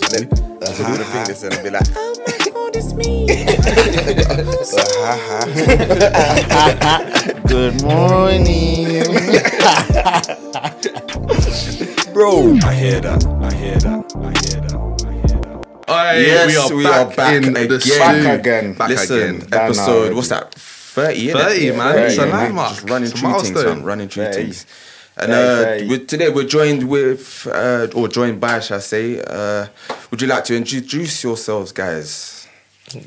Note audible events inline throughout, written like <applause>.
That's then good. so That's do the fingers and be like, oh my god, it's me. ha <laughs> ha. Good morning. <laughs> Bro. I hear that. I hear that. I hear that. I hear that. Aye, Yes, we are back, in again. the studio. Back again. Back Listen, again. Done episode, what's that? 30, innit? 30, man. It's a landmark. Running It's a true things, man. Running true 30. things. And 30, uh, 30. with, today we're joined with, uh, or joined by, shall I say, uh, would you like to introduce yourselves, guys?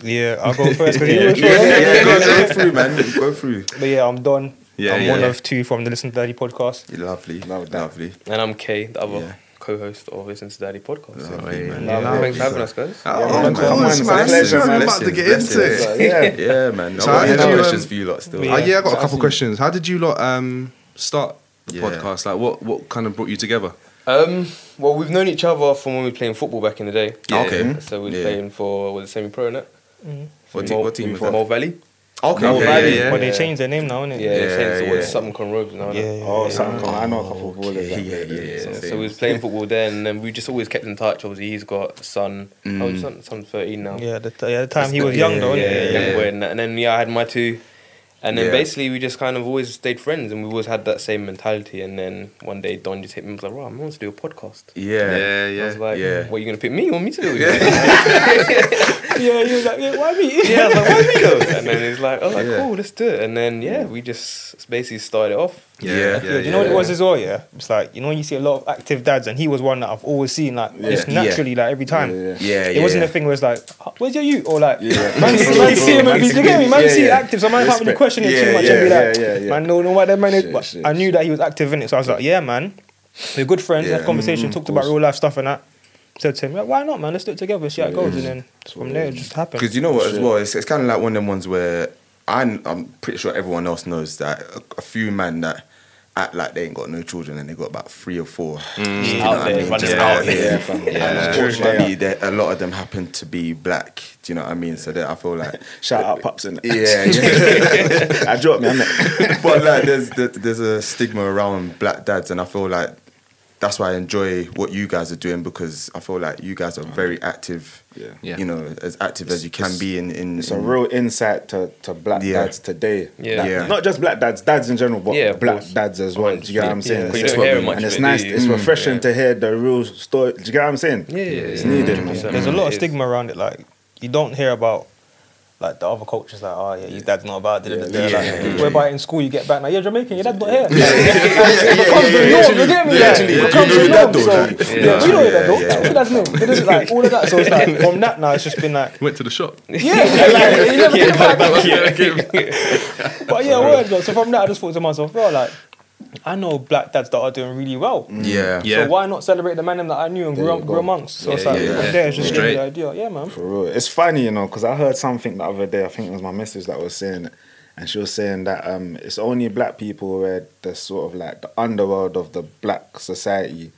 Yeah, I'll go first. 'cause <laughs> you Yeah, yeah, first. yeah, go, go <laughs> through, man. Go through. But yeah, I'm Don. Yeah, I'm yeah, one yeah. of two from the Listen to Daddy podcast. You're lovely. Love that. lovely. And I'm Kay, the other Yeah. co-host of Listen to Daddy podcast. Lovely, Yeah, man. yeah, Lovely, Thanks for having us, guys. Oh, Yeah, of man, course, man, man. it's a pleasure, man. we're about to get Blessings, into. So, yeah. Yeah, man. So I how got did any questions um, for you lot still. Oh, yeah, I got a couple questions. How did you lot um, start the Yeah. podcast? Like, what what kind of brought you together? Um, well, we've known each other from when we were playing football back in the day. Yeah, okay. Mm-hmm. So we were Yeah. playing for was it semi-pro, innit? Mm-hmm. What team- what team was for that? Mole Valley. Okay, Mole Valley. yeah, yeah. But they changed their name now, innit? Yeah, Yeah, yeah, changed yeah. to something Common Rovers now. Yeah, innit? yeah, Oh, yeah. something. I know a oh, couple of ballers. Yeah, that yeah, yeah, so- So we was playing football then, and then we just always kept in touch. Obviously, he's got a son. Oh, son, son's thirteen now. Yeah, the, t- yeah, the time he was young though, yeah, innit? yeah, yeah. young boy, and, and then yeah, I had my two, and then Yeah. basically we just kind of always stayed friends, and we always had that same mentality. And then one day Don just hit me and was like, "Right, I want to do a podcast." Yeah. Yeah, I yeah. was like, Yeah. "What are you gonna pick me? You want me to do it?" Yeah, he was like, yeah, why me? <laughs> yeah, I was like, "Why me though?" And then he's like, "I was like, Yeah. cool, let's do it." And then yeah, we just basically started off. Yeah. Yeah, you know what it was as well, yeah? It's like, you know, when you see a lot of active dads, and he was one that I've always seen, like, just Yeah. naturally, like, every time. Yeah, yeah. Yeah, It wasn't yeah. a thing where it's like, "Oh, where's your you? Or like, Yeah. man, see, man see him you get me? Man Yeah, see it yeah. active, so man can't really Respect. question it Yeah, too much yeah, and be like, yeah, yeah, yeah. man, no, no, what that man is. Shit, But shit, I knew that he was active in it, so I was like, yeah, man. We're good friends, Yeah. had conversation, Mm, talked about real life stuff and that. Said to him, like, why not, man? Let's do it together, see how it goes. And then from there, it just happened. Because you know what, as well, it's, it's kind of like one of them ones where I'm, I'm pretty sure everyone else knows that a, a few men that act like they ain't got no children and they got about three or four. Do you know Out what I there, mean? Just around. out here. Yeah, Yeah. unfortunately, they- a lot of them happen to be black. Do you know what I mean? So that I feel like, <laughs> Shout out Pops and yeah, yeah. <laughs> I dropped me, innit? <laughs> but like, there's there's a stigma around black dads, and I feel like that's why I enjoy what you guys are doing because I feel like you guys are very active. Yeah. Yeah. You know, as active as you can be in in. It's a real insight to, to black Yeah. dads today. Yeah. Like, Yeah. Not just black dads, dads in general, but Yeah, black course. dads as well. Do you get what I'm saying? Yeah, 'cause you It's don't what we- much and it's nice, do it's Mm. refreshing Yeah. to hear the real story. Do you get what I'm saying? Yeah, yeah, It's yeah. needed, man. 100%. There's a lot of stigma around it. Like you don't hear about like the other cultures. Like, oh yeah, your dad's not about. Da, da, da, da. Yeah, like, yeah, whereby in school you get back, like, you're Jamaican, your dad's not here. Like, it becomes the norm. You get me? yeah, Like, actually, it do becomes you know the your dad norm. though? So Yeah. yeah, we know your dad. Though. yeah. What's your dad's name? It is like all of that. So it's like <laughs> from that now, it's just been like Went to the shop. <laughs> yeah, like, you never <laughs> get back. But yeah, word. though. So from that, I just thought to myself, well, like. I know black dads that are doing really well. Yeah. Yeah. So why not celebrate the man that I knew and grew up, you grew amongst? So it's like yeah, yeah. there, it's just Straight. the idea. Yeah, man. For real. It's funny, you know, because I heard something the other day. I think it was my missus that was saying it. And she was saying that um, it's only black people where the sort of like the underworld of the black society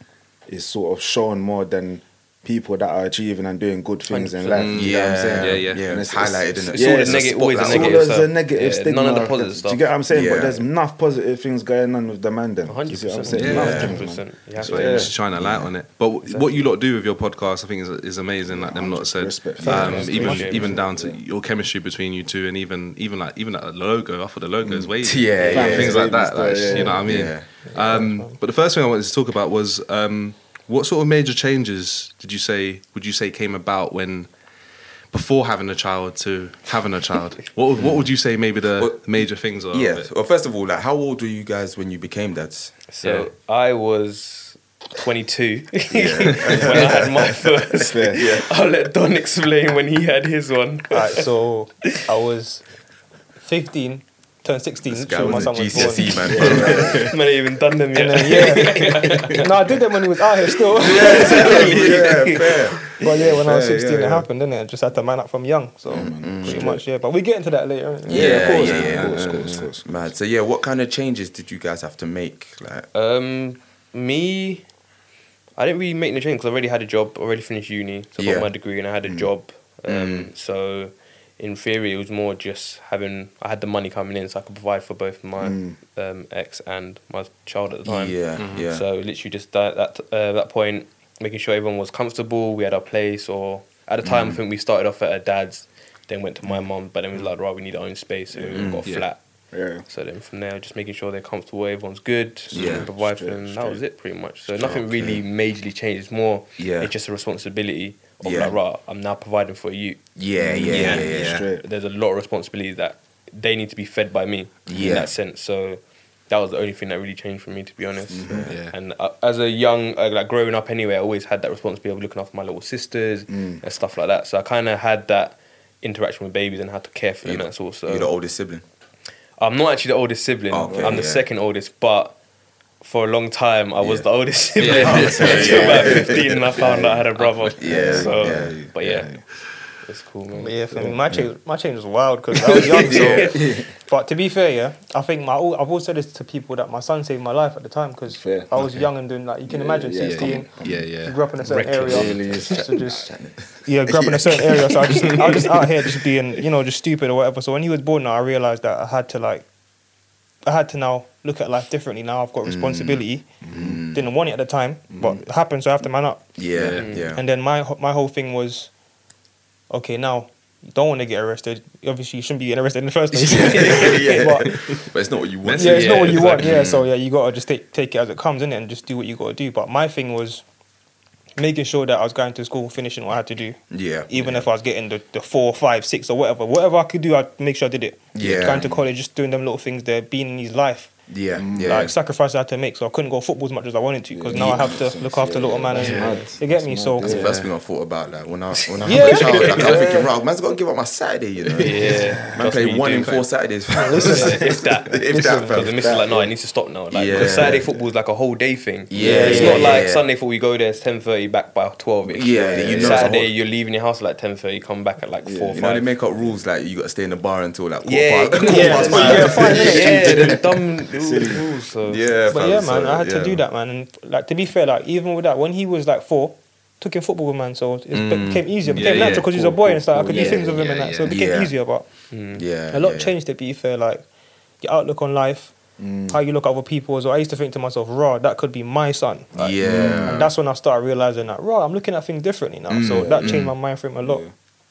is sort of shown more than people that are achieving and doing good things in 100%. life. You get what I'm Yeah, saying? Yeah, yeah. yeah. And It's highlighted in it. It's all the It's a negative- always the spotlight. It's all negative stuff. Yeah, stigma. none of the positive Do stuff. you get what I'm saying? Yeah. But there's enough positive things going on with the man then. Do you see what I'm 100%. saying? Yeah. Enough Yeah, things, 100%. man. You have So to- yeah. just shine a light on it. But w what you lot do with your podcast, I think, is, is amazing. Like them lot said, Respect. um, even even down to your chemistry between you two, and even even like even like the logo. I thought the logo is way <laughs> Yeah, yeah, things like that. You know what I mean? Um, but the first thing I wanted to talk about was um, what sort of major changes did you say would you say came about when before having a child to having a child? what would- what would you say maybe the Well, major things are? Yeah. Well, first of all, like, how old were you guys when you became dads? So I was 22 <laughs> <laughs> when I had my first. Yeah. <laughs> I'll let Don explain when he had his one. Alright, so I was 15, turned 16. This guy so my was a son was born. GCSE man. Man, ain't even done them And yet. then, yeah. <laughs> no, I did them when he was out here still. yeah, <laughs> fair. But yeah, when I was Fair, 16, yeah, it yeah. happened, didn't it? I just had to man up from young. So pretty much, yeah. But we get into that later. innit? Yeah, of course, yeah, of yeah, course, of course, yeah. course. Mad. So yeah, what kind of changes did you guys have to make? Like, Um, me, I didn't really make no change because I already had a job, already finished uni, so I Yeah. got my degree and I had a job. Um, So in theory, it was more just having I had the money coming in, so I could provide for both my um, ex and my child at the time. yeah, yeah. So literally just that that uh, that point, making sure everyone was comfortable. We had our place, or at the time, I think we started off at a dad's, then went to my mum, but then we was like, right, we need our own space, so we got a Yeah. flat. Yeah. So then from there, just making sure they're comfortable, everyone's good, Yeah. yeah, provide for Straight, them. That was it, pretty much. So nothing really majorly changed. It's more, Yeah. it's just a responsibility of Yeah. like, right, I'm now providing for you. Yeah, yeah, yeah, yeah. yeah. Straight. There's a lot of responsibility that they need to be fed by me Yeah. in that sense. So that was the only thing that really changed for me, to be honest. Yeah. And uh, as a young, uh, like growing up anyway, I always had that responsibility of looking after my little sisters Mm. and stuff like that. So I kind of had that interaction with babies and how to care for them. You're That's also. You're the oldest sibling. I'm not actually the oldest sibling. Okay, I'm the yeah. second oldest, but for a long time I was Yeah. the oldest <laughs> sibling Yeah. until <laughs> about 15, and I found out I had a brother. Yeah, So, yeah, but yeah, yeah. it's cool, man. But yeah, for me, my change, my change was wild because I was young. So, <laughs> but to be fair, yeah, I think my I've always said this to people that my son saved my life at the time because I was young and doing like you can imagine yeah, sixteen. Yeah, You yeah. grew up in a certain Reckless. area, Really is. so just yeah, grew up in a certain area. So I just I was just out here just being you know just stupid or whatever. So when he was born, now I realized that I had to like I had to now look at life differently. Now I've got mm. responsibility. Mm. Didn't want it at the time, mm. but it happened, so I have to man up. Yeah, yeah. And then my my whole thing was, okay, now you don't want to get arrested. Obviously, you shouldn't be getting arrested in the first place. <laughs> yeah. <laughs> but But it's not what you want. yeah, it's not what you want. Yeah, so yeah, you gotta just take take it as it comes in and just do what you gotta do. But my thing was making sure that I was going to school, finishing what I had to do. Yeah. Even yeah. if I was getting the, the four, five, six, or whatever, whatever I could do, I'd make sure I did it. Yeah. Going to college, just doing them little things there, being in his life. Yeah, mm, yeah. Like sacrifices I had to make, so I couldn't go football as much as I wanted to because now I have to look after little man and mad. you get me. So That's the first thing I thought about. Like when I when I Yeah. had a child, like, I'm thinking, right, man's got to give up my Saturday, you know. Yeah, Man Trust play me, you one do. in four Saturdays. <laughs> <laughs> if that. if that, Because the missus is like, no, it needs to stop now. Like, Yeah. because Saturday football is like a whole day thing. Yeah, it's yeah, not yeah, like yeah. Sunday football. we go there, it's ten thirty, back by twelve. Yeah, you know it's a Saturday whole- you're leaving your house at like ten thirty, come back at like four, You know they five. make up rules like you got to stay in the bar until like quarter yeah, past- <laughs> yeah, quarter yeah, past five. you get a yeah, the dumb little rules. So Yeah, But fam, yeah, so, man, I had yeah. to do that, man. And like to be fair, like even with that, when he was like four, took him football with man, so it mm. became easier, Yeah, became yeah, natural because he's a boy cool, and stuff. I could yeah, do things with him and that, so it became Yeah. easier. But mm. Yeah, a lot yeah. changed. To be fair, like your outlook on life, mm. how you look at other people. So I used to think to myself, raw, that could be my son. Like, Yeah, And that's when I started realizing that, raw, I'm looking at things differently now. So Mm, that changed my mind frame a lot.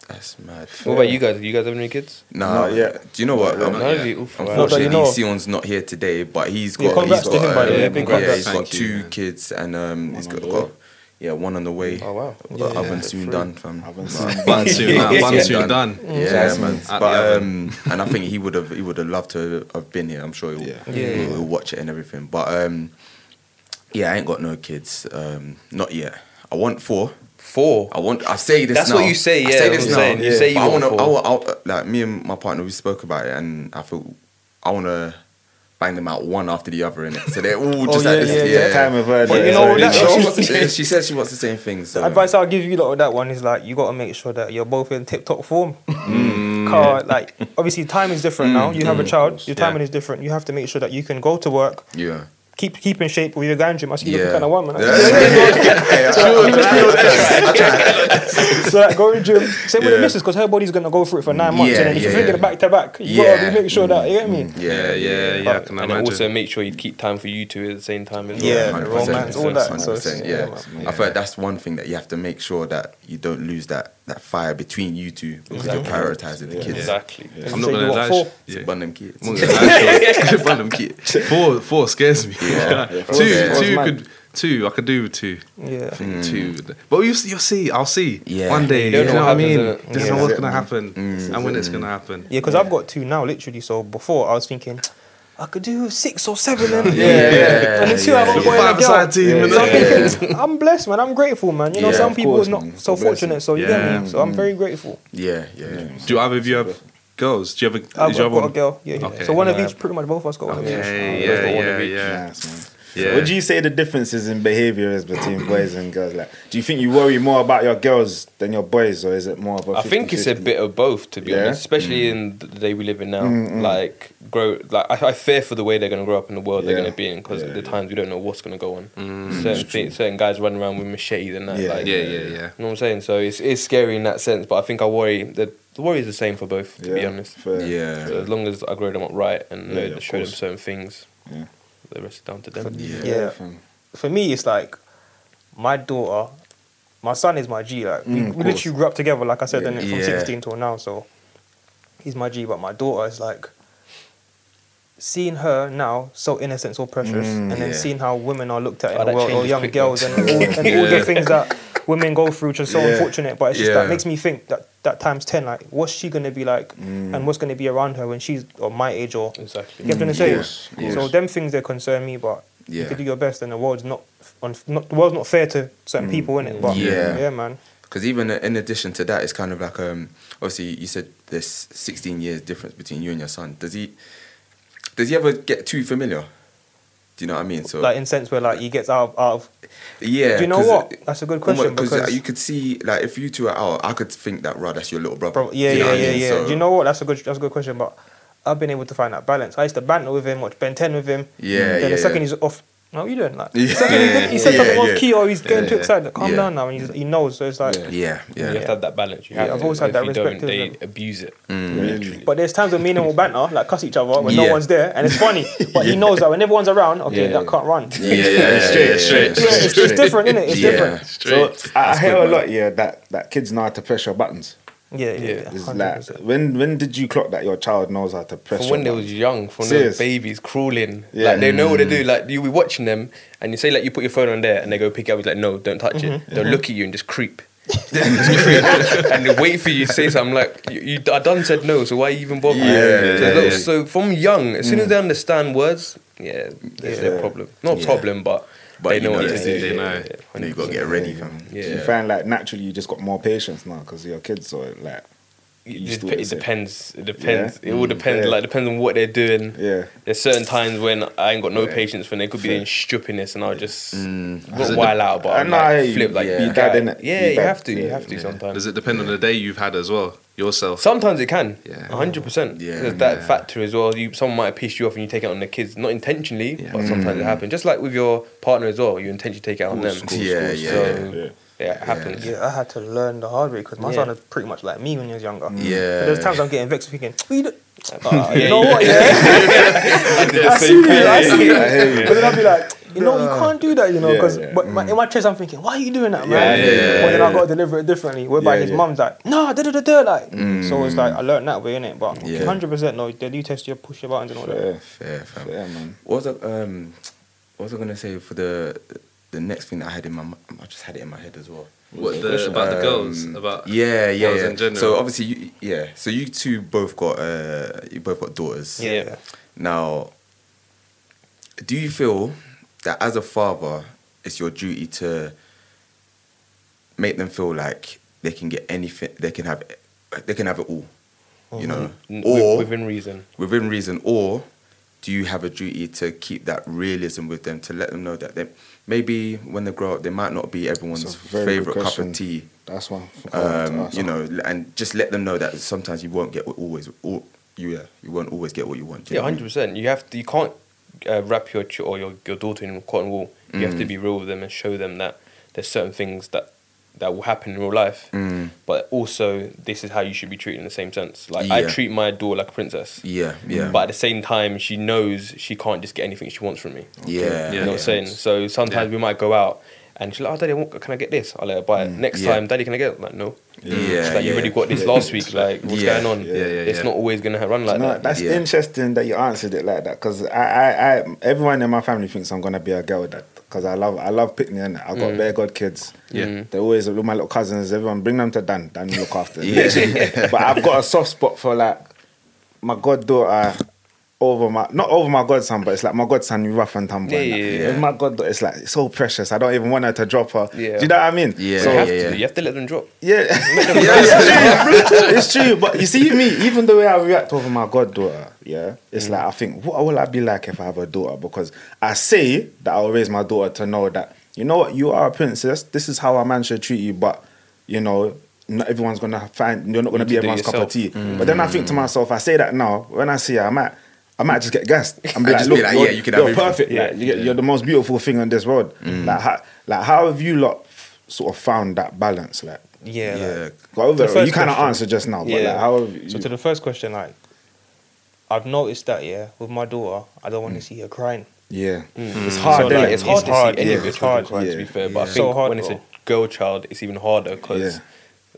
That's mad. what about you guys? Have you guys have any kids? Nah, Not yet. Do you know what? Not Um, yet. yeah. Oof, Not that Unfortunately, you know. Sion's not here today, but he's Yeah, got. congrats he's to got, him, by the um, way, big yeah, congrats. he's got you, two man. kids, and um, he's on got, got yeah one on the way. Oh wow. Got Yeah. oven soon Free. done, fam. Oven But- soon Bun soon, Yeah. done. bun Yeah. soon done. Yeah, man. But um, and I think he would have he would have loved to have been here. I'm sure he'll, Yeah. Yeah. he'll, he'll watch it and everything. But um, yeah, I ain't got no kids. Um, not yet. I want four. Four. I want. I say this. That's now. what you say, I yeah, say this now. I'm saying. You say you But I want wanna- four. I wa- I- like me and my partner, we spoke about it, and I feel I want to bang them out one after the other in it. So they're all <laughs> just Oh, at yeah, this. yeah, Yeah, yeah. Time of her. But you know already that- She changed. wants the same- <laughs> she says she wants the same thing. So The advice I'll give you lot of that one is like you got to make sure that you're both in tip top form. Mm. <laughs> Car, like obviously time is different now. You have a child, your Yeah. timing is different. You have to make sure that you can go to work, yeah. Keep keep in shape with your going gym. I see you Yeah. looking kind of one man. Yeah. so like go to gym. Same with the Yeah. missus because her body's gonna go through it for nine months, Yeah, and then if yeah, you're thinking yeah. back to back, you Yeah. gotta make sure that you get me. Yeah, yeah, yeah. I can and then also make sure you keep time for you two at the same time as Yeah, well. the 100%, romance, all that. So 100%, it's- yeah. yeah. I feel like that's one thing that you have to make sure that you don't lose that, that fire between you two because Exactly. you're prioritizing the kids. Exactly. Yeah. I'm You not gonna you want lie. four? Yeah. Bun them kids. I'm not gonna lie, sure. Bun them kids. Four, four scares me. Yeah. <laughs> two, Four's- four's two mad. could, two. I could do with two. Yeah. I think two. But you, see- you'll see. I'll see. Yeah. One day. You You, know know what I mean? happens, Just innit? know Yeah. what's gonna happen Mm. and when it's gonna happen. Yeah, because I've got two now, literally. So before I was thinking, I could do six or seven. And, Yeah, and then two, I got a boy and a Five girl. side team. and So I'm that. thinking, I'm blessed, man. I'm grateful, man. You know, Yeah, some people course, is not man. So blessing. fortunate. So you Yeah. get me. So I'm very mm. grateful. Yeah, yeah. Do either of you have girls? Do you have a? I've did you got, have got a one? girl. Yeah, yeah. Okay. So one of each. Pretty much both of us got one of each. Yeah, got one yeah, of each. yeah. Nice, man. Yeah. What do you say the differences in behaviour is between boys and girls? Like, do you think you worry more about your girls than your boys, or is it more of a? I think it's a 50-50? bit of both, to be Yeah? honest. Especially in the day we live in now. Mm, mm. Like grow, like I, I fear for the way they're gonna grow up in the world they're gonna be in because Yeah, at the yeah. times we don't know what's gonna go on. Mm. certain things, certain guys running around with machetes and that. Yeah, like, Yeah, yeah, yeah. You know what I'm saying? So it's it's scary in that sense, but I think I worry the the worry is the same for both, to be honest. fair. Yeah. So as long as I grow them up right and know, Yeah, of show them certain things, Yeah. The rest is down to them. Yeah. Yeah. For me, it's like my daughter, my son is my G. Like we, Mm, we literally grew up together. Like I said, Yeah. from Yeah. sixteen till now. So he's my G. But my daughter is like seeing her now so innocent, so precious, Mm, and then yeah. seeing how women are looked at Oh, in the world, or young quick, girls, and, all, and <laughs> all the things that women go through, which is so Yeah. unfortunate. But it's just Yeah. that makes me think that that times ten, like, what's she gonna be like, Mm. and what's gonna be around her when she's or my age or Exactly. you get what I'm Mm, yes, So them things they concern me, but you Yeah. can do your best, and the world's not, on, not the world's not fair to certain people, in it. But Yeah. yeah, man. Because even in addition to that, it's kind of like um, obviously you said there's 16 years difference between you and your son. Does he does he ever get too familiar? Do you know what I mean? So Like in sense where like he gets out of, out of yeah. Do you know what? it- That's a good question almost- uh, because- you could see like if you two are out, I could think that right, that's your little brother. Bro, yeah, you know yeah, what I yeah, mean? yeah. So- Do you know what? That's a good. That's a good question. But I've been able to find that balance. I used to banter with him, watch Ben Ten with him. Yeah, Then yeah, the second yeah. he's off. No, what you doing? Like, Yeah. the second he, did- he said Yeah, something off key or he's getting too excited. Calm Yeah. down now. And he's, he knows. So it's like. Yeah. Yeah, yeah. You have to have that balance. You Yeah, have I've to. always had that respect they them. abuse it. Really? But there's times when me and him will banter, like cuss each other when no one's there, and it's funny. <laughs> But he knows that when everyone's around, okay, Yeah. that can't run. Yeah, yeah, yeah, Straight, yeah, straight, yeah. Yeah, it's, it's different, isn't it? It's Yeah. different. So I, I hear a lot, yeah, that, that kids know how to press your buttons. Yeah, yeah, Yeah. yeah. It's 100%. like when when did you clock that your child knows how to press From your when they was young, from Serious? babies crawling, Yeah. like they know what they do. Mm. Like you be watching them, and you say like you put your phone on there, and they go pick it up. He's like, no, don't touch it. Mm-hmm. They'll mm-hmm. look at you and just creep. Just <laughs> creep. and they wait for you to say something like you, you I done said no, so why you even bother? Yeah, so, yeah, look, yeah. so from young, as soon as mm. they understand words, yeah, there's Yeah. their problem. Not Yeah. problem, but, But they you know know what they to do, do. they know. yeah, You know, you got to get ready, fam. Yeah. You find like naturally you just got more patience now because your kids are like It, dep- it, it depends. It depends. Yeah? It all depends. Yeah. Like depends on what they're doing. Yeah. There's certain times when I ain't got no Yeah. patience for them. They could be Fair. doing stupidness and I'll just Mm. not Does it wild out, but I I'm know, like flip like yeah. you Be dad, Yeah, Be you have to. You have to yeah. sometimes. Does it depend on the day you've had as well? Yourself. Sometimes it can. Yeah. hundred percent. Yeah. There's that Yeah. factor as well. You someone might have pissed you off and you take it on the kids, not intentionally, Yeah. but sometimes it mm. happens. Just like with your partner as well, you intentionally take it on them. course, Yeah, course, yeah, So yeah. Yeah, it happens. Yeah, I had to learn the hard way because my Yeah. son is pretty much like me when he was younger. Yeah. But there's times I'm getting vexed thinking, what you do? <laughs> Uh, you know what, yeah? <laughs> I <laughs> I see you. I see you. I. But then I'll be like, you know, you can't do that, you know, because yeah. but my, in my chest I'm thinking, why are you doing that, man? Yeah, yeah, yeah, but then yeah, I got to deliver it differently. Whereby Yeah, his yeah. mum's like, no, da da da da, like. So it's like I learned that way, innit? But Yeah. 100% no, they do test your push your buttons and all that. Fair, Fair, fam. fair, man. What was I, um, what was I gonna say for the the next thing that I had in my mi- I just had it in my head as well. What the, about the girls? Um, About yeah, yeah, girls yeah. in general. So obviously, you, yeah. So you two both got uh, you both got daughters. Yeah. Now, do you feel that as a father, it's your duty to make them feel like they can get anything, they can have, they can have it all, you know, N- or within reason. within reason, or do you have a duty to keep that realism with them to let them know that they maybe when they grow up they might not be everyone's It's a very good favorite cup of tea, That's one. I wanted to um, you know, and just let them know that sometimes you won't get always, all, you yeah, you won't always get what you want. you Yeah, know what I mean? hundred percent. You have to. You can't uh, wrap your ch- or your, your daughter in cotton wool. You have to Mm. be real with them and show them that there's certain things that that will happen in real life. Mm. But also, this is how you should be treated in the same sense. Like I treat my daughter like a princess. Yeah, yeah, But at the same time, she knows she can't just get anything she wants from me. yeah, You Yeah. know what I'm saying? So sometimes Yeah. we might go out and she's like, "Oh, daddy, I can I get this?" I'll let her buy it. Next Mm. Yeah. time, daddy, can I get it? I'm like, no. Yeah, She's like, you yeah. already got this last week. Like, what's Yeah. going on? Yeah, yeah, it's yeah. not always gonna run like no, that. that's Yeah. interesting that you answered it like that because I, I, I, everyone in my family thinks I'm gonna be a girl dad because I love, I love picnic and I've got mm. bare god kids. Yeah. Mm. they always with my little cousins. Everyone bring them to Dan. Dan look after. them. <laughs> Yeah. <laughs> but I've got a soft spot for like my goddaughter over my not over my godson, but it's like my godson you rough and tumble. Yeah, and yeah, that. yeah. My goddaughter, it's like so precious. I don't even want her to drop her. Yeah. Do you know what I mean? Yeah. So you, have yeah, to, yeah. you have to let them drop. yeah, <laughs> it's true. it's true. But you see me, even the way I react over my goddaughter, yeah, it's mm. like I think, what will I be like if I have a daughter? Because I say that I'll raise my daughter to know that you know what, you are a princess. This is how a man should treat you. But you know, not everyone's gonna find. You're not gonna You be everyone's cup of tea. Mm. But then I think to mm. myself, I say that now. When I see her, I might. I might just get gassed. I'm be like, just look, be like, you're, yeah, you can have you're everything." perfect. Yeah, like, you, you're the most beautiful thing on this world. Like, how, like, how have you lot sort of found that balance? Like, Yeah. like- yeah. well, you kind of answered just now, but Yeah. like, how have you? So to the first question, like, I've noticed that yeah, with my daughter, I don't want Mm. to see her crying. Yeah, Mm. it's hard. So, like, it's hard It's to hard, see any yeah, of your it's children hard. cry, to be fair. But I think So hard, when it's a girl child, it's even harder because Yeah.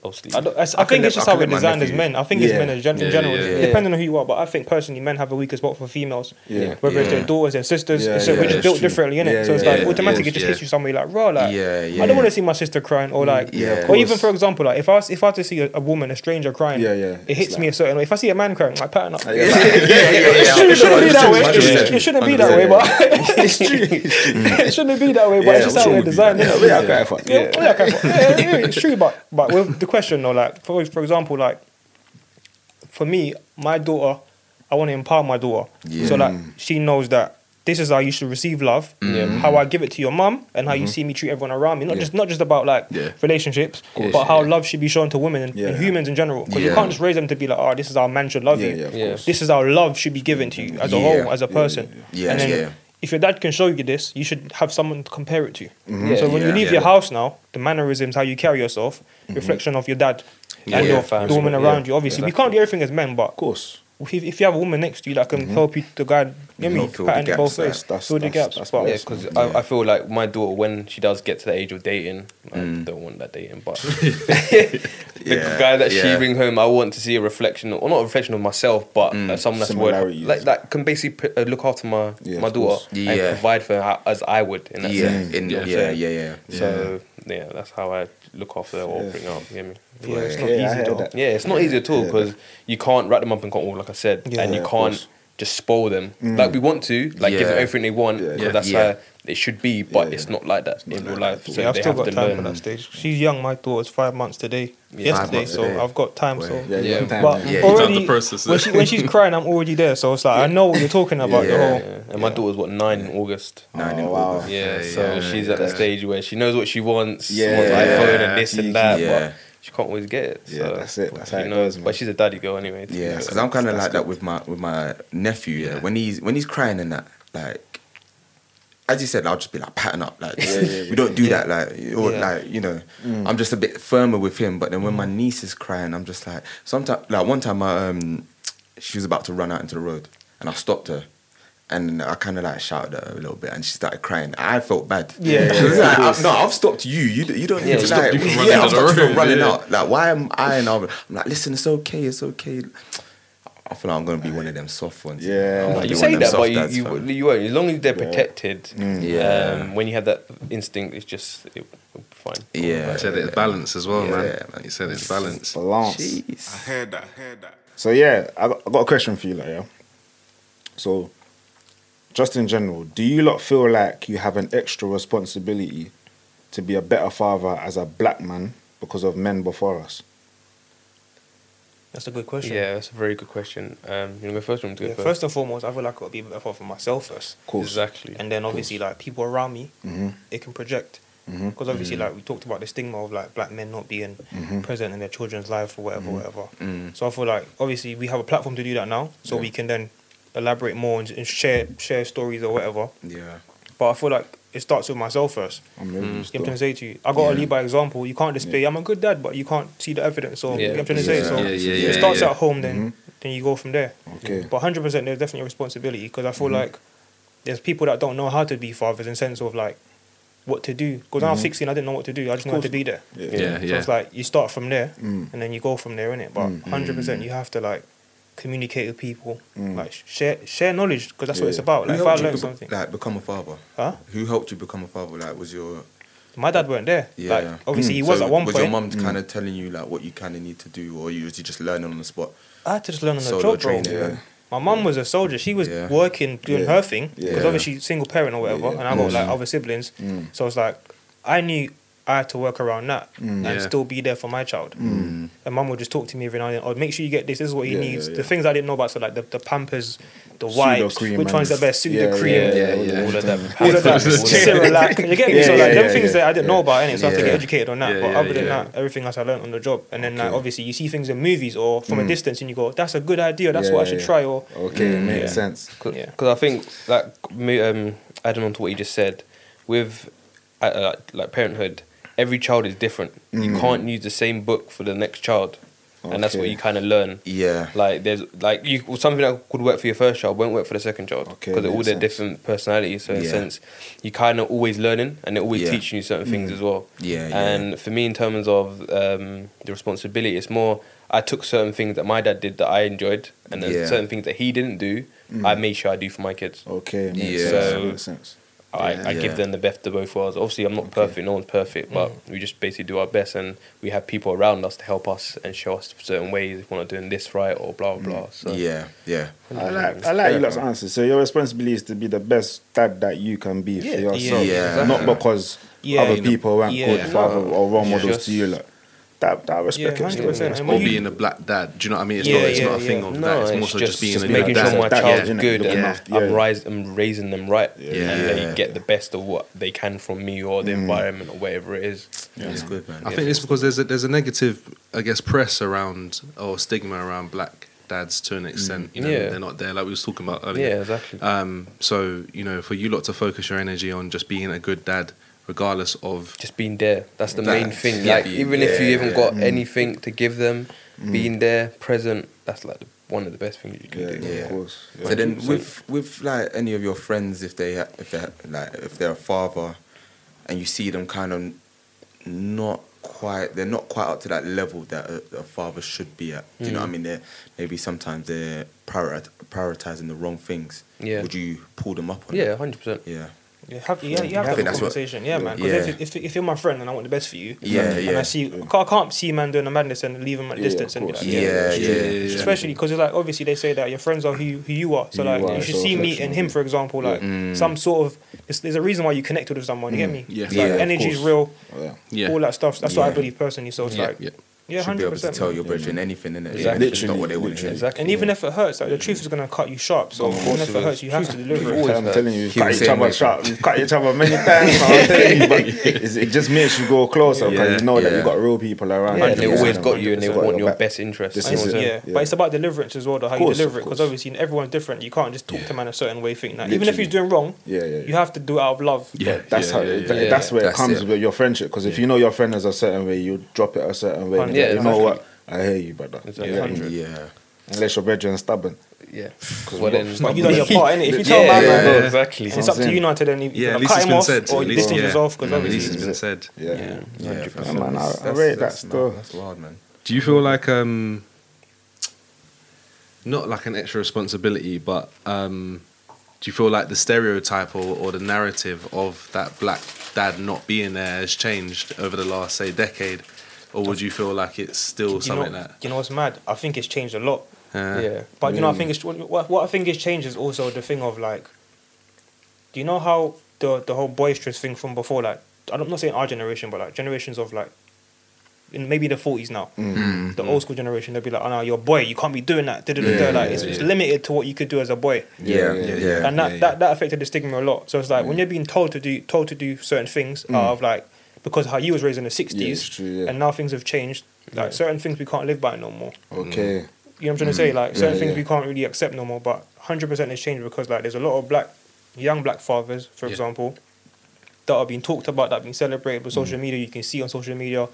Obviously. I, I, I I think can it's just I how we're designed as men. I think it's men in, gen- in Yeah, general, yeah, yeah. depending on who you are. But I think personally, men have a weaker spot for females. Yeah. Whether it's their daughters, their sisters, Yeah, yeah, we're just built true. differently, innit? Yeah, so it's yeah, like yeah. automatically Yeah, it just yeah. hits you somewhere like, raw, like, Yeah, I don't want to see my sister crying, or like, Yeah, or even for example, like if I if I to see a, a woman, a stranger crying, Yeah, yeah. it hits me a certain way. If I see a man crying, like patting up. <laughs> Yeah. yeah, yeah, yeah. It shouldn't be that way. <laughs> <laughs> It shouldn't be that way, but it's true. It shouldn't be that way, but it's just how we're designed. Yeah, innit? we are quite fun. Yeah, yeah, yeah, yeah, it's true, but but with the question though, like for for example, like for me, my daughter, I want to empower my daughter, so like she knows that this is how you should receive love, how I give it to your mum, and how you mm-hmm. see me treat everyone around me. Not Yeah. just not just about like Yeah. relationships, course, but how yeah. love should be shown to women and, Yeah. and humans in general. Because you Yeah. can't just raise them to be like, oh, this is how a man should love Yeah, you. yeah, of Yeah. course. This is how love should be given to you as a Yeah. whole, as a person. yeah, yeah. And then Yeah, yeah. If your dad can show you this, you should have someone to compare it to. Yeah, so when you leave yeah. your house now, the mannerisms, how you carry yourself, mm-hmm. reflection of your dad Yeah, and yeah, your, the woman Yeah, around you. Obviously, we can't do everything as men, but Of course. If, if you have a woman next to you that can help you to guide, you know, Help fill the it both gaps, ways, that's- that's- fill the that's- gaps. that's but Yeah, because man. I, I feel like my daughter, when she does get to the age of dating, I Mm. don't want that dating, but <laughs> <laughs> the Yeah, guy that she yeah. bring home, I want to see a reflection, or not a reflection of myself, but Mm. uh, someone that's worth, Similarities. like that can basically p- uh, look after my Yeah, my daughter course. and provide for her as I would. In that Yeah, sense. in, You yeah, yeah, yeah, So yeah, that's how I look after her or Yeah. bring up. You get me? yeah, it's Yeah, not I easy heard though. Yeah, it's not easy at all Yeah, because you can't wrap them up in cotton wool, like I said, Yeah. and you Yeah, can't course. Just spoil them mm. like we want to, like give them everything they want. Yeah. Yeah. that's Yeah. how it should be, but Yeah. it's not like that in real life. that. So yeah, I've still got time learn. for that stage. She's young. My daughter's five months today, yesterday, months so today. I've got time. So Yeah, Yeah, yeah. Time, But yeah. Yeah, already, to process when, she, when she's <laughs> crying, I'm already there. So it's like I know what you're talking about. The whole Yeah. And my daughter's what nine in August. Nine in Oh, wow. August. Yeah, Yeah, so yeah, she's at the stage where she knows what she wants. Yeah, Yeah, wants iPhone and this and that, yeah. But she can't always get it. Yeah, so that's it. That's how she it knows. goes, man. But she's a daddy girl anyway. to Yeah, fair. because I'm kind of That's like that with my with my nephew. Yeah, Yeah. when he's when he's crying and that, like, as you said, I'll just be like patting up. Like, Yeah, <laughs> yeah, we don't do yeah. that. Like, or Yeah. like you know, I'm just a bit firmer with him. But then when my niece is crying, I'm just like, sometimes like one time, I, um, she was about to run out into the road, and I stopped her. And I kind of like shouted at her a little bit, and she started crying. I felt bad. Yeah. She was <laughs> like, "I- no, I've stopped you. You, you don't Yeah, need to stopped like, you from <laughs> yeah, running I've stopped you from running yeah. out. Like, why am I? And I'm, I'm like, listen, it's okay, it's okay. I feel like I'm gonna be one of them soft ones. Yeah. I'm you be one say that, but you, dads, you, fam. you won't. As long as they're Yeah. protected, Mm. Yeah. um, when you have that instinct, it's just it, fine. Yeah. You said it's balance as well, Yeah, man. man. You said it's balance. Balance. Jeez. I heard that. I Heard that. So yeah, I got, I got a question for you, like yeah. So, just in general, do you lot feel like you have an extra responsibility to be a better father as a black man because of men before us? that's a good question. Yeah, that's a very good question. Um, you know, go first one to go Yeah, first. first and foremost, I feel like I've got to be better for myself first. Of course. Exactly. And then obviously, like people around me, Mm-hmm. they can project. Because obviously, like we talked about the stigma of like black men not being Mhm. present in their children's life or whatever, Mhm. whatever. Mm. So I feel like obviously we have a platform to do that now, so Yeah. we can then elaborate more and, and share share stories or whatever. Yeah. But I feel like it starts with myself first. I'm really You know what I'm trying to say to you? I got to Yeah. lead by example. You can't display, I'm a good dad, but you can't see the evidence. So, you know what I'm trying to Yeah. say? So, Yeah, yeah, yeah, it starts yeah. at home, then Mhm. then you go from there. Okay. But 100% there's definitely a responsibility because I Mm-hmm. feel like there's people that don't know how to be fathers in sense of like what to do. Because when I was 16, I didn't know what to do. I just knew how to be there. Yeah. Yeah, So yeah. it's like you start from there Mm. and then you go from there, innit? But Mm. 100% you have to like communicate with people, Mm. like share share knowledge because that's what it's about. Who Like if I learned beco- something, like become a father? huh? Who helped you become a father? Like, was your My dad weren't there. Yeah. Like obviously he Mm. was So at one was point. your mum kind of telling you like what you kind of need to do, or you was you just learning on the spot? I had to just learn on the job, bro. yeah. My mum was a soldier. She was Yeah. working, doing Yeah. her thing because Yeah. obviously single parent or whatever, Yeah. and I got like Mm. other siblings. Mm. So it's like I knew I had to work around that and Yeah. still be there for my child. Mm. And mum would just talk to me every now and then. Oh, make sure you get this. This is what he Yeah, needs. yeah, The things I didn't know about, so like the, the Pampers, the wipes, cream which and- one's the best, pseudo Yeah, cream, yeah, Yeah, yeah. all of that. <laughs> all of that, all of that. Cerelac. You get me? Yeah, so yeah, like them yeah, things yeah. that I didn't know about, innit? So I have to get educated on that. Yeah, but yeah, other than yeah. that, everything else I learned on the job. And then like obviously you see things in movies or from a distance and you go, that's a good idea. That's Yeah, what I should try. Or Okay, Mm. makes Yeah. sense. Because I think, like, um, adding on to what you just said, with uh, uh, like parenthood, every child is different. You Mm. can't use the same book for the next child. and that's what you kind of learn. Yeah. Like there's like you something that could work for your first child won't work for the second child Okay, because of all their different personalities. So in a sense, you kind of always learning and they're always Yeah. teaching you certain Mm. things as well. Yeah, yeah. And for me, in terms of um, the responsibility, it's more I took certain things that my dad did that I enjoyed, and then Yeah. certain things that he didn't do, I made sure I do for my kids. Okay, makes Yeah. sense. So- makes sense. I, Yeah. I give them the best of both worlds. Obviously, I'm not perfect. No one's perfect, mm. but we just basically do our best, and we have people around us to help us and show us certain ways if we're not doing this right or blah blah. blah. So Yeah, yeah. I like I like you lot's answer. So your responsibility is to be the best dad that you can be Yeah. for yourself, Yeah. not because Yeah. other people weren't Yeah. good father or role models Just- to you. Like that, that I respect Yeah, it. 100%. still. And Or being a black dad. Do you know what I mean? It's Yeah, not. It's yeah, not a thing of no, that. It's it's more so just, just being just a making good dad. sure my Dad, child's yeah. good Looking and after- I'm, rise, I'm raising them right, Yeah. and Yeah. they get the best of what they can from me or the environment or whatever it is. Yeah, it's good, man. I think it's because there's a, there's a negative, I guess, press around or stigma around black dads to an extent. You know, Yeah. they're not there like we was talking about earlier. Yeah, exactly. Um, so you know, for you lot to focus your energy on just being a good dad, regardless of just being there. That's the That- main thing. yeah, Like be- even if you yeah, haven't yeah. got mm. anything to give them, mm. being there, present. That's like the, one of the best things you can Yeah, do. yeah, Yeah. of course. So then, with with like any of your friends, if they ha- if they ha- like if they're a father, and you see them kind of not quite, they're not quite up to that level that a, a father should be at. Do you know what I mm. mean? They're maybe sometimes they're priorit- prioritizing the wrong things. Yeah. Would you pull them up on Yeah, hundred percent. Yeah. You have, yeah, you have I to have think a that's what- conversation, yeah, man. Because Yeah. if, if, if you're my friend and I want the best for you, Yeah, and yeah. I see, I can't, I can't see man doing a madness and leave him at a Yeah, distance of and be like, Yeah, yeah, yeah, yeah, yeah. especially because it's like obviously they say that your friends are who who you are. So Who like you are, you should so see me and him, for example, like mm. some sort of. It's, there's a reason why you connected with someone. You get me? Yeah. It's Yeah, like of energy is real. Oh, yeah. yeah, All that stuff. That's what I believe personally. So it's Yeah. like, yeah. yeah, Should be able to tell your brethren anything in it. Exactly. It's not what they want to Literally. hear. Exactly. And even if it hurts, like the truth is gonna cut you sharp. So Of even if it it hurts, you have to deliver it. Always I'm telling you, we've He cut each other sharp. We've cut each other many times. I'm <laughs> telling you, but it's, it just makes you go closer because Yeah. you know that you've got real people around. Yeah, and they always got you and they want your best interest. This You know is what I'm it. saying? Yeah, Yeah. but it's about deliverance as well, how Of you deliver it. Because obviously everyone's different. You can't just talk to man a certain way. Think that even if he's doing wrong, Yeah, yeah, yeah. you have to do it out of love. Yeah. That's how. yeah, it- yeah, that- yeah. That's where it comes with your friendship. Because if you know your friend is a certain way, you drop it a certain way. And Yeah, you know what? I hear you, brother. Exactly. Yeah. Hundred. Yeah. Unless your brethren stubborn. Yeah. Well, Well then, But you know your <laughs> part, innit? If you tell yeah, man, yeah, man, exactly. it's up to you now to then either Yeah, at least cut it's him been off said. or At you least, distance yeah. yourself because At obviously least it's been said. Yeah. Yeah. Yeah, 100%. man, I, I That's- rate that that's- still. That's wild, man. Do you feel like um, not like an extra responsibility, but um, do you feel like the stereotype or, or the narrative of that black dad not being there has changed over the last say decade, or would you feel like it's still you something know, that? you know what's mad? I think it's changed a lot. Uh, Yeah. But you know, I think it's what, what I think has changed is also the thing of like, do you know how the the whole boisterous thing from before, like I'm not saying our generation, but like generations of like, in maybe the forties now, Mm. the old school generation, they'll be like, oh no, you're a boy, you can't be doing that. Yeah, like yeah, it's, it's limited to what you could do as a boy. Yeah, yeah, yeah, yeah. and that, yeah, that that affected the stigma a lot. So it's like when Mm. you're being told to do told to do certain things out of like because how you was raised in the sixties, Yeah, it's true, yeah. and now things have changed. Like certain things we can't live by no more. Okay. You know what I'm trying to say? Like certain Yeah, things yeah. we can't really accept no more. But hundred percent has changed because like there's a lot of black, young black fathers, for Yeah. example, that are being talked about, that are being celebrated Mm. with social media. You can see on social media,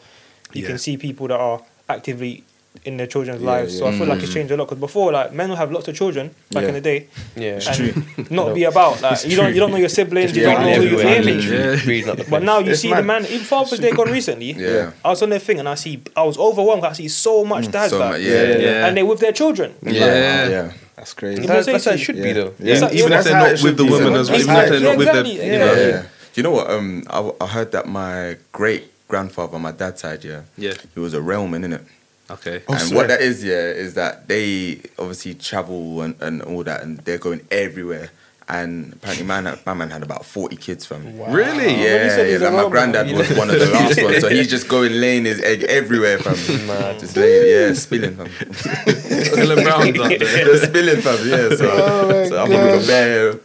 you Yeah. can see people that are actively in their children's Yeah, lives. So I yeah. feel like it's changed a lot. Because before, like men will have lots of children back Yeah. in the day, Yeah. and not be about like you don't you don't know your siblings, you don't know who you everywhere, hear me. Yeah. reading up the But now you It's see mad. the man. Even Father's Day gone recently. Yeah. I was on their thing and I see I was overwhelmed. I see so much dads So like, much, yeah, yeah, yeah. and they with their children. Yeah. Yeah. That's crazy. You That's, know, that's how it should Yeah. be though. Yeah. Like- even if they're not with the be. woman as well, even if they're not with the, exactly, you yeah. know, yeah. Yeah. Do you know what? Um, I, I heard that my great grandfather, my dad's side, yeah, Yeah. he was a railman, innit? Okay. Oh, and swear. what that is, yeah, is that they obviously travel and, and all that, and they're going everywhere. And apparently, man, my man had about forty kids from. Really? When Yeah, yeah. Like my granddad was one of the <laughs> last ones, so he's just going laying his egg everywhere, fam. Just laying, yeah, spilling, fam. <laughs> Dylan Brown's up there. <laughs> They're spilling, fam. Yeah, so, Oh so I'm gonna go bare.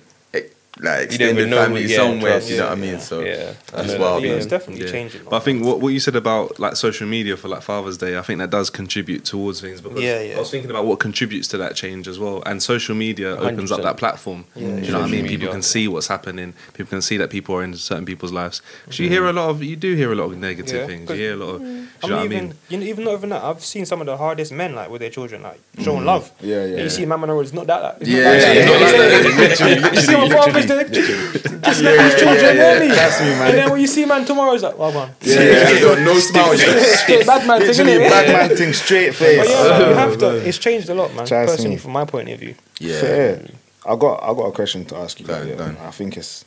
Like You don't extended know family who- yeah, somewhere. trust, you know yeah, what I mean? yeah. So Yeah. that's I know wild. yeah, yeah. it's definitely Yeah. changing. But I think what, what you said about like social media for like Father's Day, I think that does contribute towards things because Yeah, yeah. I was thinking about what contributes to that change as well. And social media opens up that platform. Yeah, Do you yeah. know what I mean? Social People can see what's happening. People can see that people are in certain people's lives. 'Cause you mm. hear a lot of, you do hear a lot of negative Yeah, things. You 'cause- hear a lot of, mm. do you I know mean, what I even mean? you know, even not even that, I've seen some of the hardest men like with their children, like showing mm. love. Yeah, yeah. You see, man, man, it's not that. Like, Yeah, yeah, <laughs> <laughs> You know what I'm saying? You see my father's there, just like his children, really. Trust me, man. And then when you see man tomorrow, it's like, well, man, Yeah, yeah. no smile. straight bad man thing, Literally, innit? bad man thing, straight face. But yeah, like, you have to. It's changed a lot, man. Trust Personally, me. from my point of view. Yeah. Fair. I got I got a question to ask you. Go on, yeah. go on. I think it's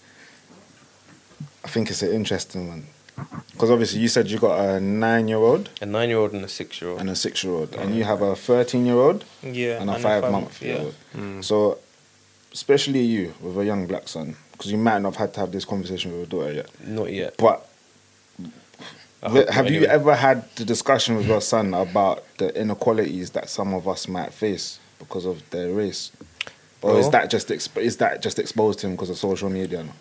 I think it's an interesting one because obviously you said you got a nine year old A nine year old and a six year old. and a six year old, and you have a thirteen year old Yeah, and a and a five five- month year yeah. old. Mm. So, especially you with a young black son, because you might not have had to have this conversation with your daughter yet, Not yet. but. Have not you anyway. ever had the discussion with your son about the inequalities that some of us might face because of their race, or is that just exp- is that just exposed to him because of social media? now?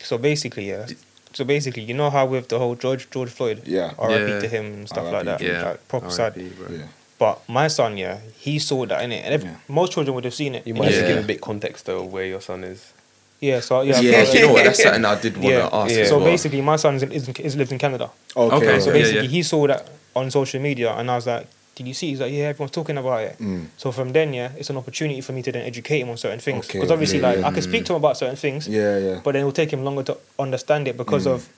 So basically, yeah. So basically, you know how with the whole George George Floyd, Yeah. R.I.P. Yeah. to him and stuff like R.I.P. that, Yeah. like proper sad. Bro. Yeah. But my son, yeah, he saw that in it, and if, Yeah. most children would have seen it. You might his- have to give a bit context though where your son is. Yeah, so yeah, Yeah, so, you know what? That's <laughs> something I did want to ask. yeah. So well. basically, my son is, is, is lives in Canada. Okay. Okay, So basically, yeah. he saw that on social media, and I was like, "Did you see?" He's like, "Yeah, everyone's talking about it." Mm. So from then, yeah, it's an opportunity for me to then educate him on certain things. Okay, Because obviously, yeah, like, yeah. I can speak to him about certain things, Yeah, yeah. but then it will take him longer to understand it because Mm. of